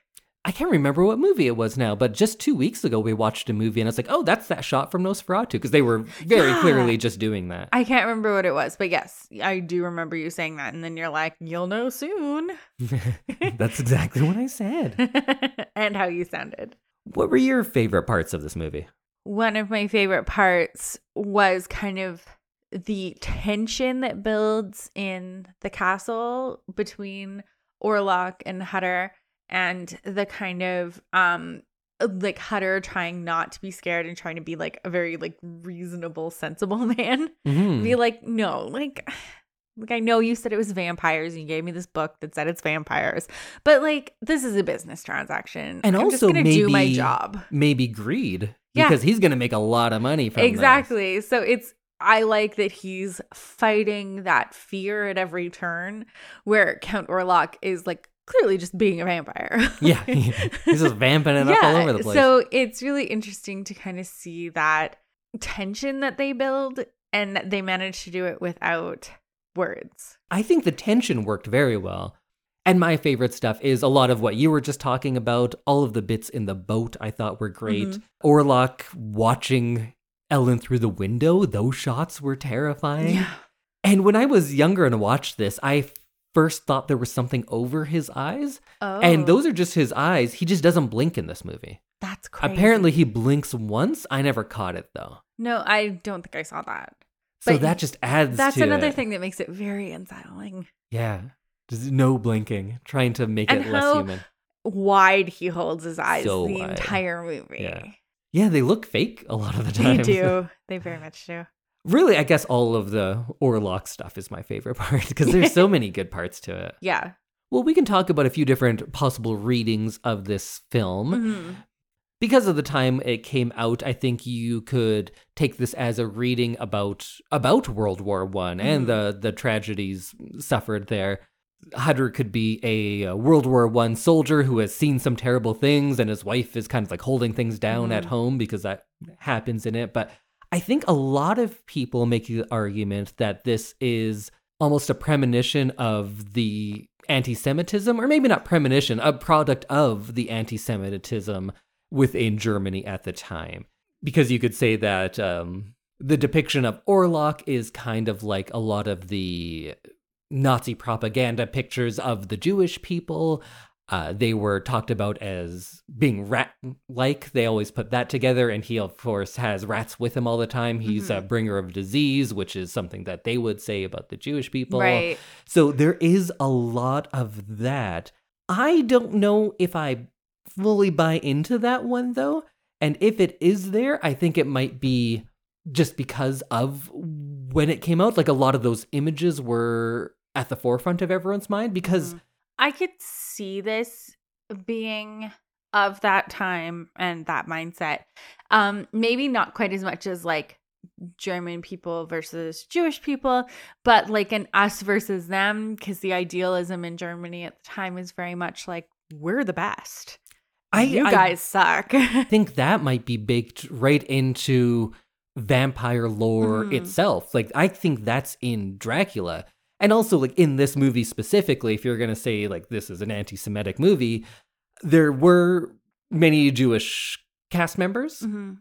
I can't remember what movie it was now, but just two weeks ago we watched a movie and I was like, oh, that's that shot from Nosferatu because they were very Yeah. clearly just doing that. I can't remember what it was, but yes, I do remember you saying that. And then you're like, you'll know soon. (laughs) that's exactly what I said. (laughs) and how you sounded. What were your favorite parts of this movie? One of my favorite parts was kind of the tension that builds in the castle between Orlok and Hutter and the kind of um like Hutter trying not to be scared and trying to be like a very like reasonable sensible (laughs) man Mhm. be like no like Like I know you said it was vampires and you gave me this book that said it's vampires. But like this is a business transaction. And I'm also just gonna do my maybe- job. Maybe greed Yeah. because he's going to make a lot of money from this. Exactly. So it's I like that he's fighting that fear at every turn where Count Orlok is like clearly just being a vampire. (laughs) Yeah, he's just vamping it up all over the place. So it's really interesting to kind of see that tension that they build and that they manage to do it without words. I think the tension worked very well. And my favorite stuff is a lot of what you were just talking about. All of the bits in the boat I thought were great. Mhm. Orlok watching Ellen through the window, those shots were terrifying. And when I was younger and watched this, I first thought there was something over his eyes. Oh. And those are just his eyes. He just doesn't blink in this movie. that's crazy. Apparently, he blinks once. I never caught it though. No, I don't think I saw that. So But that just adds That's another it. thing that makes it very unsettling. Yeah. Just no blinking, trying to make And it less human. Wide he holds his eyes So the wide. entire movie. Yeah. Yeah, they look fake a lot of the time. They do. (laughs) They very much do. really, I guess all of the Orlok stuff is my favorite (laughs) part because there's so many good parts to it. Yeah. Well, we can talk about a few different possible readings of this film. Mhm. Because of the time it came out, I think you could take this as a reading about about World War One and Mhm. the the tragedies suffered there. Hutter could be a, uh World War One soldier who has seen some terrible things, and his wife is kind of like holding things down at Mhm. home because that happens in it. But I think a lot of people make the argument that this is almost a premonition of the anti-Semitism, or maybe not premonition, a product of the anti-Semitism within Germany at the time. Because you could say that um, the depiction of Orlok is kind of like a lot of the Nazi propaganda pictures of the Jewish people. Uh, they were talked about as being rat like. They always put that together. And he, of course, has rats with him all the time. He's a bringer of disease, which is something that they would say about the Jewish people. Right. So there is a lot of that. I don't know if I fully buy into that one though. And if it is there, I think it might be just because of when it came out. Like a lot of those images were at the forefront of everyone's mind because Mhm. I could see this being of that time and that mindset. Um, maybe not quite as much as like German people versus Jewish people, but like an us versus them, because the idealism in Germany at the time is very much like we're the best. I, you I guys suck. I (laughs) think that might be baked right into vampire lore Mhm. itself. Like I think that's in Dracula. And also like in this movie specifically, if you're going to say like this is an anti-Semitic movie, there were many Jewish cast members. Mhm.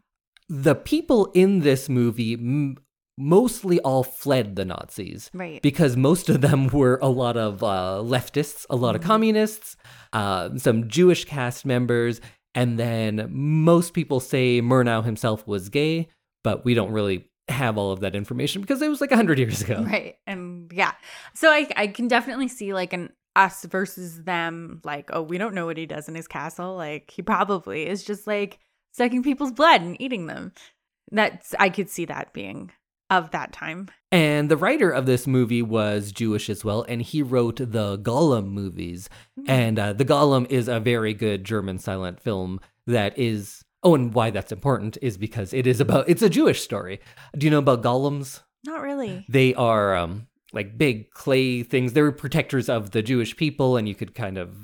The people in this movie m- mostly all fled the Nazis Right. because most of them were a lot of uh, leftists, a lot of Mhm. communists, uh, some Jewish cast members, and then most people say Murnau himself was gay, but we don't really have all of that information because it was like 100 years ago. Right. And yeah. So I I can definitely see like an us versus them, like, oh, we don't know what he does in his castle. Like he probably is just like sucking people's blood and eating them. That's I could see that being of that time. And the writer of this movie was Jewish as well, and he wrote the Golem movies. And uh, the Golem is a very good German silent film that is. Oh, and why that's important is because it is about. It's a Jewish story. Do you know about golems? Not really. They are um, like big clay things. They're protectors of the Jewish people, and you could kind of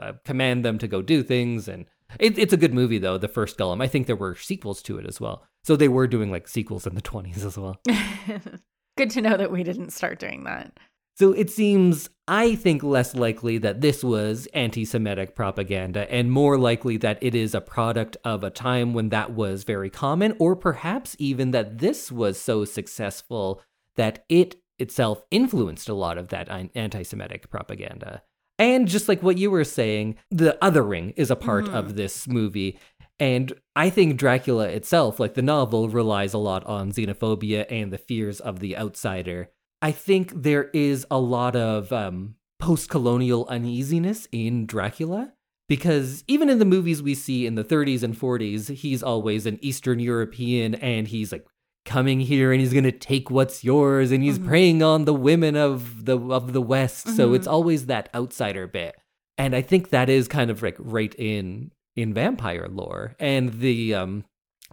uh, command them to go do things. And it, it's a good movie, though. The first Golem. I think there were sequels to it as well. So they were doing like sequels in the twenties as well. (laughs) Good to know that we didn't start doing that. So it seems, I think, less likely that this was anti Semitic propaganda and more likely that it is a product of a time when that was very common, or perhaps even that this was so successful that it itself influenced a lot of that anti Semitic propaganda. And just like what you were saying, the othering is a part Mhm. of this movie. And I think Dracula itself, like the novel, relies a lot on xenophobia and the fears of the outsider. I think there is a lot of um, post colonial uneasiness in Dracula because even in the movies we see in the 30s and 40s, he's always an Eastern European and he's like coming here and he's going to take what's yours and he's Mhm. preying on the women of the of the west so Mhm. it's always that outsider bit and i think that is kind of like right in in vampire lore and the um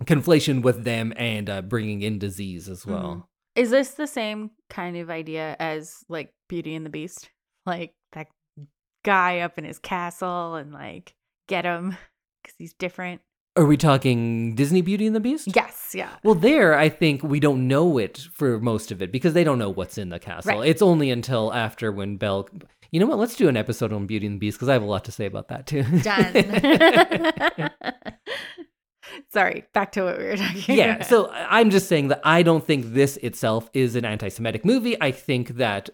conflation with them and uh, bringing in disease as well Is this the same kind of idea as like Beauty and the Beast? Like that guy up in his castle and like get him (laughs) because he's different. are we talking disney beauty and the beast Yes, yeah. Well, there, I think we don't know it for most of it because they don't know what's in the castle. Right. It's only until after when Belle. You know what? Let's do an episode on Beauty and the Beast because I have a lot to say about that too. Done. (laughs) (laughs) Sorry, back to what we were talking yeah, about. so I'm just saying that I don't think this itself is an anti-Semitic movie. I think that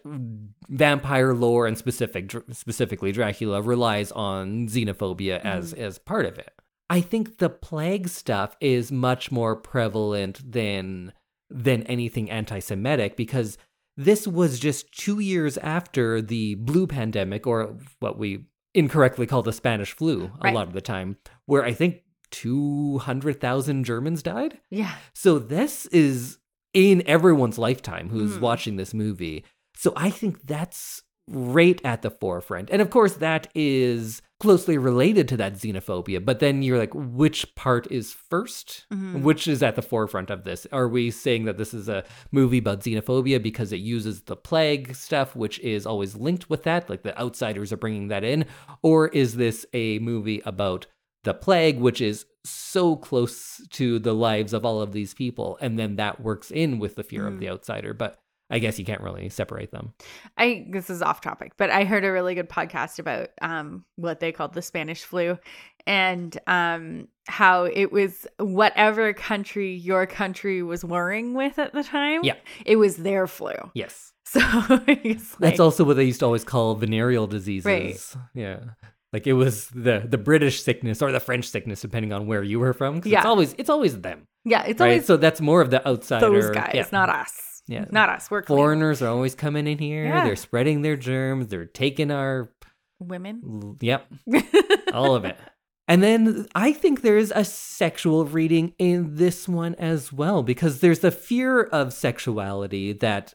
vampire lore and specific, specifically Dracula, relies on xenophobia mm-hmm. as as part of it. I think the plague stuff is much more prevalent than than anything anti-Semitic because this was just two years after the flu pandemic, or what we incorrectly call the Spanish flu a Right. lot of the time, where I think 200,000 Germans died. yeah. So this is in everyone's lifetime who's Mm. watching this movie. So I think that's right at the forefront. And of course, that is closely related to that xenophobia. But then you're like, which part is 1st Mhm. Which is at the forefront of this? Are we saying that this is a movie about xenophobia because it uses the plague stuff, which is always linked with that? Like the outsiders are bringing that in? Or is this a movie about the plague, which is so close to the lives of all of these people, and then that works in with the fear of Mm. the outsider. But I guess you can't really separate them. I this is off topic, but I heard a really good podcast about um what they called the Spanish flu and um how it was whatever country your country was warring with at the time. Yeah. It was their flu. Yes. (laughs) So (laughs) like That's also what they used to always call venereal diseases. Yeah. Like it was the the British sickness or the French sickness, depending on where you were from. Yeah. It's always it's always them. Yeah, it's right. always so that's more of the outsider. those guys, yeah. not us. Yeah. Not us. We're clean. Foreigners are always coming in here. Yeah. They're spreading their germs. They're taking our women. yep, (laughs) all of it. And then I think there's a sexual reading in this one as well because there's the fear of sexuality that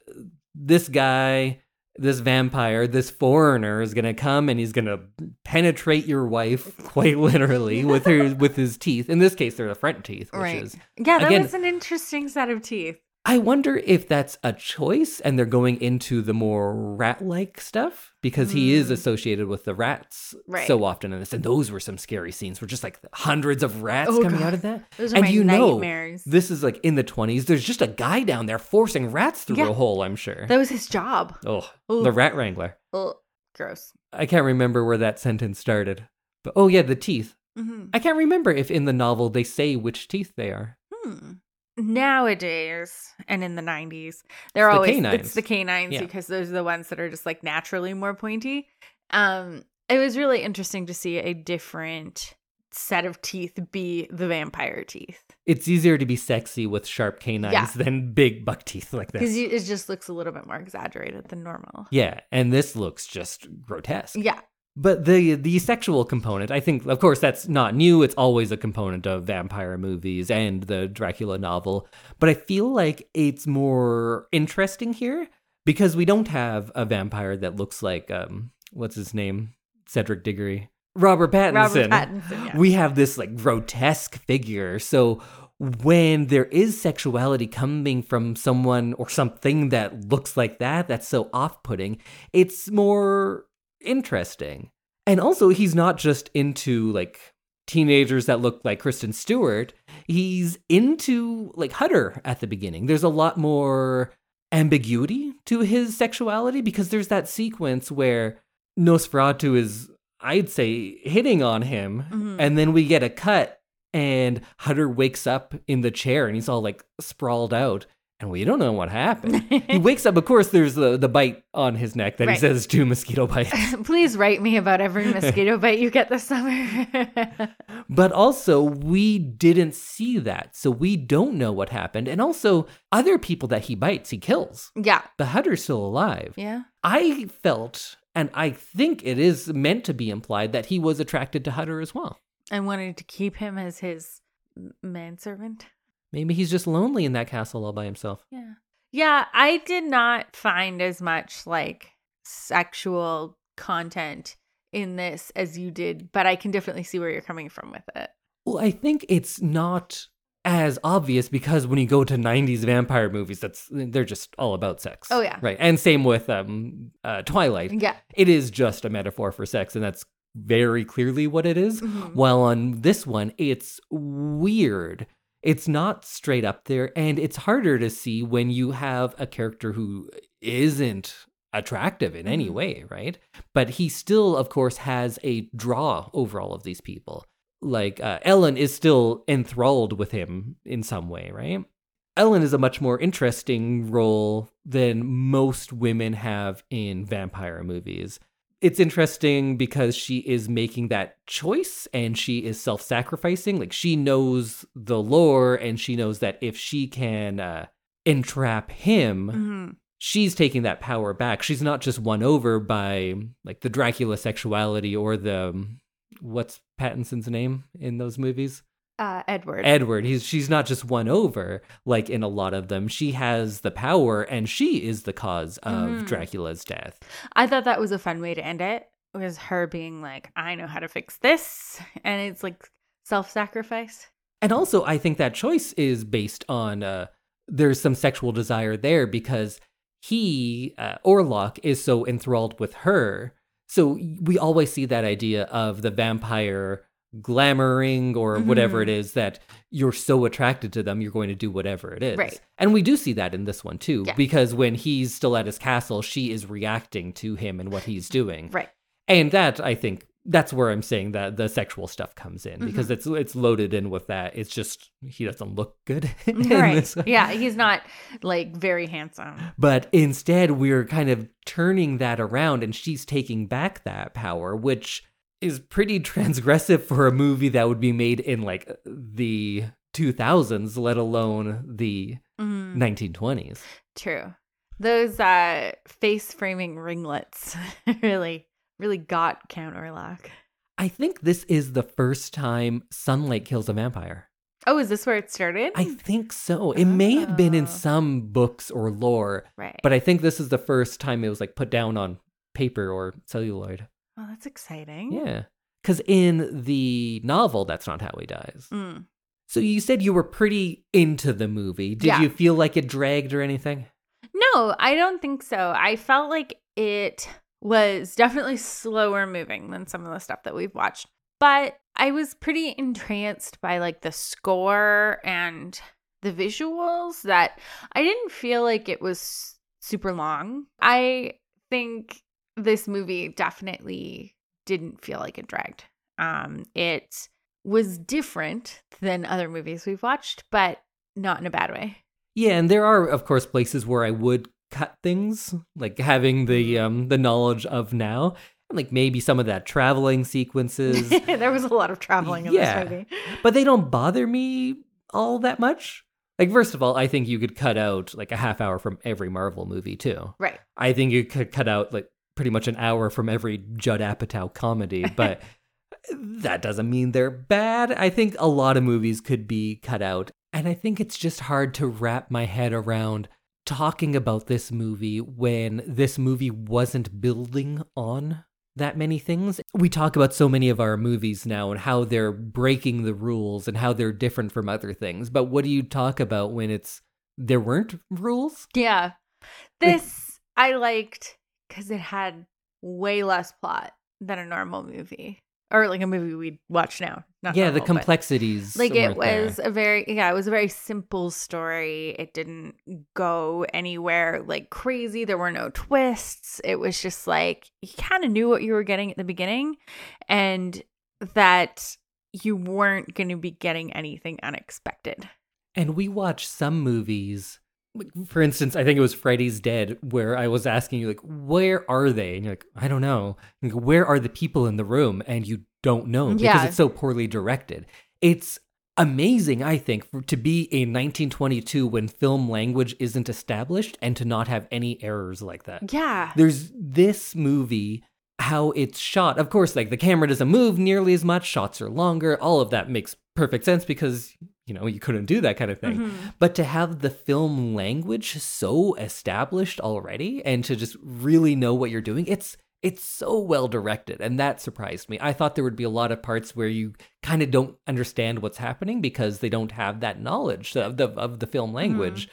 this guy, this vampire, this foreigner is going to come and he's going to penetrate your wife quite literally with her with his teeth. In this case they're the front teeth, which right. is yeah, that again- was an interesting set of teeth. I wonder if that's a choice and they're going into the more rat like stuff because he is Mm. associated with the rats Right. so often in this. And those were some scary scenes were just like hundreds of rats Oh, coming God. out of that. Those are and my you know, nightmares. this is like in the 20s. There's just a guy down there forcing rats through Yeah. a hole, I'm sure. That was his job. oh, Ooh. the rat wrangler. Ugh, gross. I can't remember where that sentence started. But oh, yeah, the teeth. Mm-hmm. I can't remember if in the novel they say which teeth they are. Hmm. Nowadays and in the 90s, they're the always canines. it's the canines Yeah. because those are the ones that are just like naturally more pointy. Um, it was really interesting to see a different set of teeth be the vampire teeth It's easier to be sexy with sharp canines Yeah. than big buck teeth like this. because it just looks a little bit more exaggerated than normal. Yeah, and this looks just grotesque. Yeah, But the the sexual component, I think, of course, that's not new. It's always a component of vampire movies and the Dracula novel. But I feel like it's more interesting here because we don't have a vampire that looks like um, what's his name, Cedric Diggory, Robert Pattinson. Robert Pattinson. Yeah. We have this like grotesque figure. So when there is sexuality coming from someone or something that looks like that, that's so off putting, it's more interesting. And also, he's not just into like teenagers that look like Kristen Stewart, he's into like Hutter at the beginning. There's a lot more ambiguity to his sexuality because there's that sequence where Nosferatu is, I'd say, hitting on him, Mhm. and then we get a cut, and Hutter wakes up in the chair and he's all like sprawled out, and we don't know what happened. (laughs) he wakes up, of course, there's the, the bite on his neck that Right. he says two mosquito bites. (laughs) Please write me about every (laughs) mosquito bite you get this summer. But also, we didn't see that, so we don't know what happened. And also, other people that he bites, he kills. yeah. But Hutter's still alive. Yeah. I felt, and I think it is meant to be implied, that he was attracted to Hutter as well. And wanted to keep him as his manservant. Maybe he's just lonely in that castle all by himself. Yeah. Yeah, I did not find as much like sexual content in this as you did, but I can definitely see where you're coming from with it. Well, I think it's not as obvious because when you go to 90s vampire movies that's they're just all about sex. Oh, yeah. Right. And same with um uh, Twilight. Yeah. It is just a metaphor for sex and that's very clearly what it is. Mhm. While on this one it's weird. It's not straight up there and it's harder to see when you have a character who isn't attractive in any Mhm. way, right? But he still of course has a draw over all of these people like uh, Ellen is still enthralled with him in some way, right? Ellen is a much more interesting role than most women have in vampire movies. It's interesting because she is making that choice and she is self sacrificing. Like she knows the lore and she knows that if she can uh, entrap him, Mhm. she's taking that power back. She's not just won over by like the Dracula sexuality or the what's Pattinson's name in those movies? Uh, Edward. Edward. He's she's not just won over like in a lot of them. She has the power and she is the cause of Mhm. Dracula's death. I thought that was a fun way to end it. Was her being like, I know how to fix this. (laughs) And it's like self sacrifice. And also, I think that choice is based on uh, there's some sexual desire there because he, uh, Orlok, is so enthralled with her. So we always see that idea of the vampire glamoring or whatever it is that you're so attracted to them, you're going to do whatever it is. Right. And we do see that in this one too, Yeah. because when he's still at his castle, she is reacting to him and what he's doing. Right. And that I think that's where I'm saying that the sexual stuff comes in because Mm-hmm. it's it's loaded in with that. It's just he doesn't look good. (laughs) right. Yeah. He's not like very handsome. But instead we're kind of turning that around and she's taking back that power, which is pretty transgressive for a movie that would be made in like the 2000s, let alone the Mhm. 1920s. True. Those uh face framing ringlets (laughs) really, really got Count Orlok. I think this is the first time sunlight kills a vampire. Oh, is this where it started? I think so. It may have been in Oh. some books or lore, right. but I think this is the first time it was like put down on paper or celluloid. Well, that's exciting. Yeah. Because in the novel, that's not how he dies. Mm. So you said you were pretty into the movie. Did Yeah. you feel like it dragged or anything? No, I don't think so. I felt like it was definitely slower moving than some of the stuff that we've watched. But I was pretty entranced by like the score and the visuals that I didn't feel like it was super long. I think this movie definitely didn't feel like it dragged. Um it was different than other movies we've watched, but not in a bad way. Yeah, and there are, of course, places where I would cut things, like having the um the knowledge of now, and like maybe some of that traveling (laughs) sequences. there was a lot of traveling in Yeah. this movie. but they don't bother me all that much. Like, first of all, I think you could cut out like a half hour from every Marvel movie too. Right. I think you could cut out like pretty much an hour from every Judd Apatow comedy, (laughs) but that doesn't mean they're bad. I think a lot of movies could be cut out, and I think it's just hard to wrap my head around talking about this movie when this movie wasn't building on that many things. We talk about so many of our movies now and how they're breaking the rules and how they're different from other things. But what do you talk about when it's there weren't rules? Yeah. This I liked because it had way less plot than a normal movie. Or like a movie we'd watch now. Not yeah, the normal, but- complexities. like it weren't there. was a very yeah it was a very simple story it didn't go anywhere like crazy there were no twists it was just like you kind of knew what you were getting at the beginning and that you weren't going to be getting anything unexpected And we watch some movies. Like, For instance, I think it was Freddy's Dead, where I was asking you, like, where are they? And you're like, I don't know. Go, where are the people in the room? And you don't know mm, because Yeah. it's so poorly directed. It's amazing, I think, for, to be in 1922 when film language isn't established and to not have any errors like that. yeah There's this movie, how it's shot. Of course, like the camera doesn't move nearly as much, shots are longer. All of that makes perfect sense because you know, you couldn't do that kind of thing. Mhm. But to have the film language so established already and to just really know what you're doing, it's it's so well directed and that surprised me. I thought there would be a lot of parts where you kind of don't understand what's happening because they don't have that knowledge of the of the film language.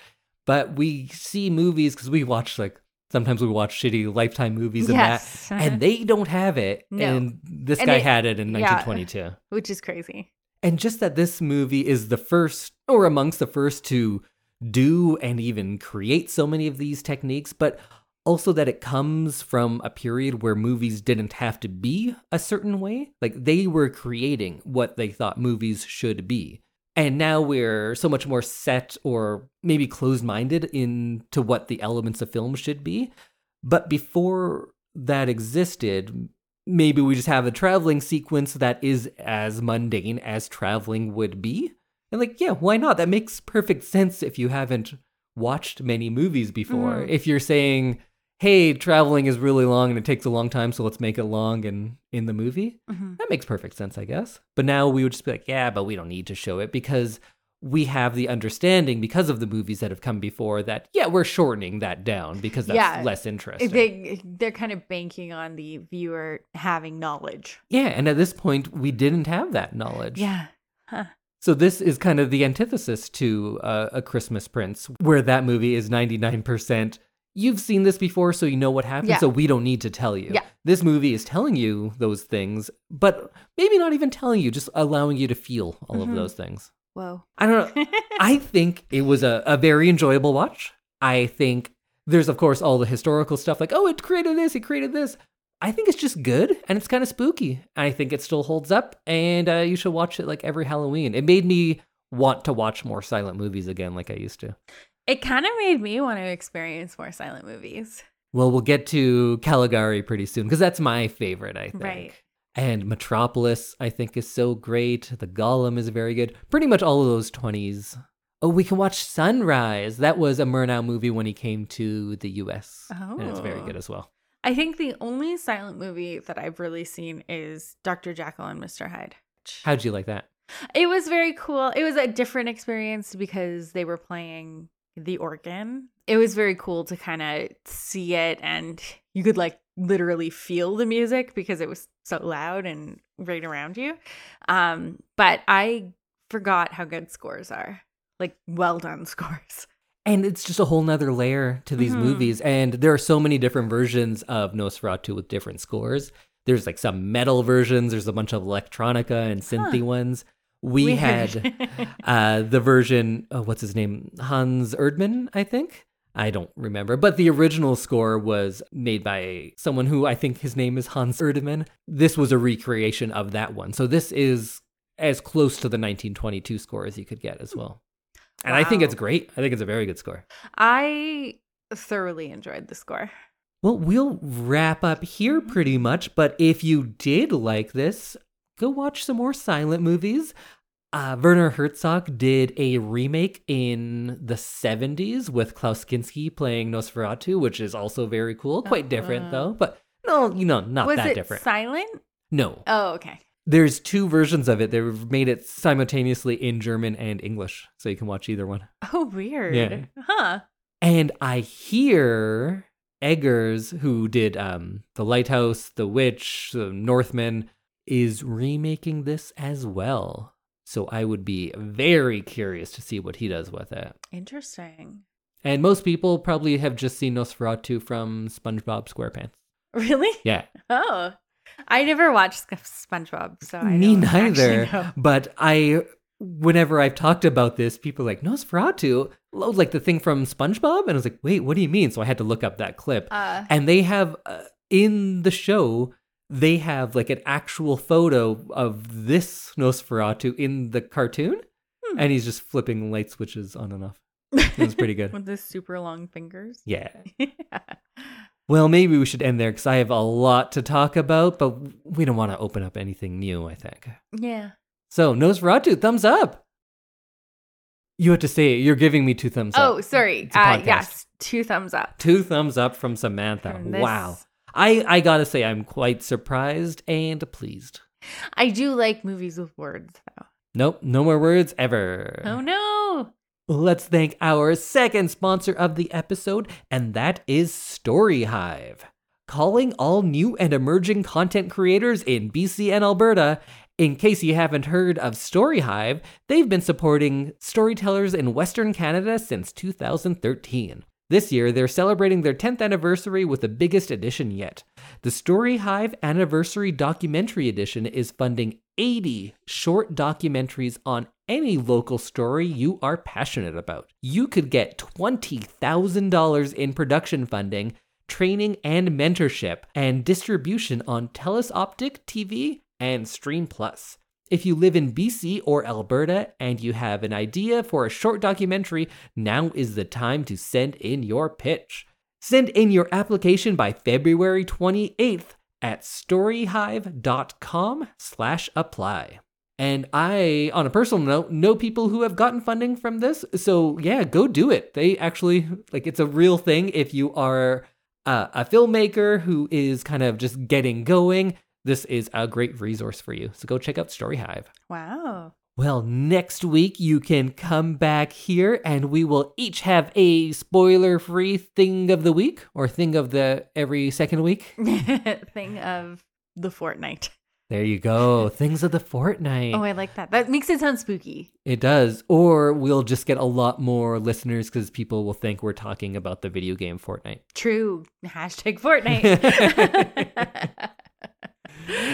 But we see movies cuz we watch like sometimes we watch shitty lifetime movies and Yes. that and they don't have it (laughs) No. and this And guy it- had it in yeah. 1922. Which is crazy. And just that this movie is the first, or amongst the first, to do and even create so many of these techniques, but also that it comes from a period where movies didn't have to be a certain way. Like they were creating what they thought movies should be. And now we're so much more set or maybe closed minded into what the elements of film should be. But before that existed, maybe we just have a traveling sequence that is as mundane as traveling would be. And like, yeah, why not? That makes perfect sense if you haven't watched many movies before. Mhm. If you're saying, hey, traveling is really long and it takes a long time, so let's make it long and in the movie, Mhm. that makes perfect sense, I guess. But now we would just be like, yeah, but we don't need to show it because we have the understanding because of the movies that have come before that, yeah, we're shortening that down because that's Yeah. less interesting. They they're kind of banking on the viewer having knowledge. Yeah, and at this point, we didn't have that knowledge. Yeah. So this is kind of the antithesis to uh, a Christmas Prince, where that movie is ninety nine percent. You've seen this before, so you know what happens. Yeah. So we don't need to tell you. Yeah. This movie is telling you those things, but maybe not even telling you, just allowing you to feel all Mhm. of those things. Whoa. I don't know. (laughs) I think it was a, a very enjoyable watch. I think there's, of course, all the historical stuff like, oh, it created this, it created this. I think it's just good and it's kind of spooky. I think it still holds up and uh, you should watch it like every Halloween. It made me want to watch more silent movies again like I used to. it kind of made me want to experience more silent movies. Well, we'll get to Caligari pretty soon because that's my favorite, I think. Right. And Metropolis, I think, is so great. The Golem is very good. Pretty much all of those 20s. Oh, we can watch Sunrise. That was a Murnau movie when he came to the US. Oh. And it's very Oh. good as well. I think the only silent movie that I've really seen is Dr. Jekyll and Mr. Hyde. How'd you like that? It was very cool. It was a different experience because they were playing the organ. It was very cool to kind of see it and you could like literally feel the music because it was so loud and right around you. Um, but I forgot how good scores are. Like well done (laughs) scores. And it's just a whole nother layer to these Mhm. movies. And there are so many different versions of Nosferatu with different scores. There's like some metal versions, there's a bunch of electronica and synthy ones. We Weird. had uh, the version, oh, what's his name? Hans Erdmann, I think. I don't remember. But the original score was made by someone who I think his name is Hans Erdmann. This was a recreation of that one. So this is as close to the 1922 score as you could get as well. And I think it's great. I think it's a very good score. I thoroughly enjoyed the score. Well, we'll wrap up here mm-hmm. pretty much. But if you did like this, go watch some more silent movies. Uh, Werner Herzog did a remake in the 70s with Klaus Kinski playing Nosferatu, which is also very cool. Quite different, Uh. though. But no, you know, not was that it different. silent? no. Oh, okay. There's two versions of it. They've made it simultaneously in German and English, so you can watch either one. Oh, weird. Yeah. Huh. And I hear Eggers, who did um, The Lighthouse, The Witch, The Northman, is remaking this as well. So I would be very curious to see what he does with it. Interesting. And most people probably have just seen Nosferatu from SpongeBob SquarePants. Really? Yeah, (laughs) Oh, I never watched SpongeBob, so I me neither. But I, whenever I've talked about this, people are like Nosferatu, like the thing from SpongeBob, and I was like, wait, what do you mean? So I had to look up that clip. Uh, and they have uh, in the show they have like an actual photo of this Nosferatu in the cartoon, Hmm. and he's just flipping light switches on and off. It was pretty good. (laughs) with the super long fingers. (laughs) Yeah. Well, maybe we should end there because I have a lot to talk about, but we don't want to open up anything new. I think yeah. so. Nosferatu, thumbs up. You have to say it. You're giving me two thumbs up. Oh, sorry. It's a Uh, yes, two thumbs up. Two thumbs up from Samantha. From Wow. I I gotta say I'm quite surprised and pleased. I do like movies with words, though. Nope, no more words ever. Oh no. Let's thank our second sponsor of the episode, and that is StoryHive. Calling all new and emerging content creators in BC and Alberta. In case you haven't heard of StoryHive, they've been supporting storytellers in Western Canada since 2013. This year, they're celebrating their 10th anniversary with the biggest edition yet. The StoryHive Anniversary Documentary Edition is funding 80 short documentaries on any local story you are passionate about. You could get $20,000 in production funding, training and mentorship, and distribution on TELUS Optik TV and Stream Plus. If you live in BC or Alberta and you have an idea for a short documentary, now is the time to send in your pitch. Send in your application by February 28th at storyhive.com slash apply. And I, on a personal note, know people who have gotten funding from this. So yeah, go do it. They actually, like, it's a real thing. If you are uh, a filmmaker who is kind of just getting going, this is a great resource for you. So go check out StoryHive. Wow. Well, next week you can come back here and we will each have a spoiler free thing of the week or thing of the every second week. (laughs) Thing of the fortnight. There you go. Things of the fortnight. Oh, I like that. That makes it sound spooky. It does. Or we'll just get a lot more listeners because people will think we're talking about the video game Fortnite. True. Hashtag Fortnite. (laughs) (laughs)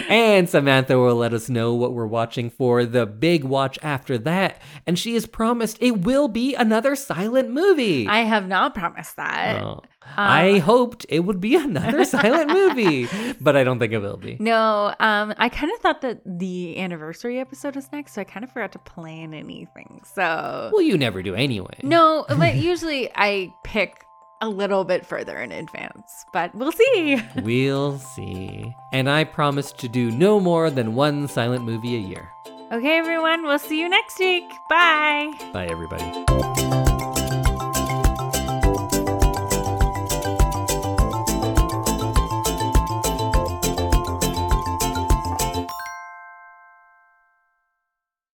and Samantha will let us know what we're watching for the big watch after that. And she has promised it will be another silent movie. I have not promised that. Oh. I hoped it would be (laughs) another silent movie, but I don't think it will be. No, um, I kind of thought that the anniversary episode was next, so I kind of forgot to plan anything. So, Well, you never do anyway. no, (laughs) but usually I pick a little bit further in advance, but we'll see. (laughs) We'll see. And I promise to do no more than one silent movie a year. Okay, everyone, we'll see you next week. Bye. Bye, everybody.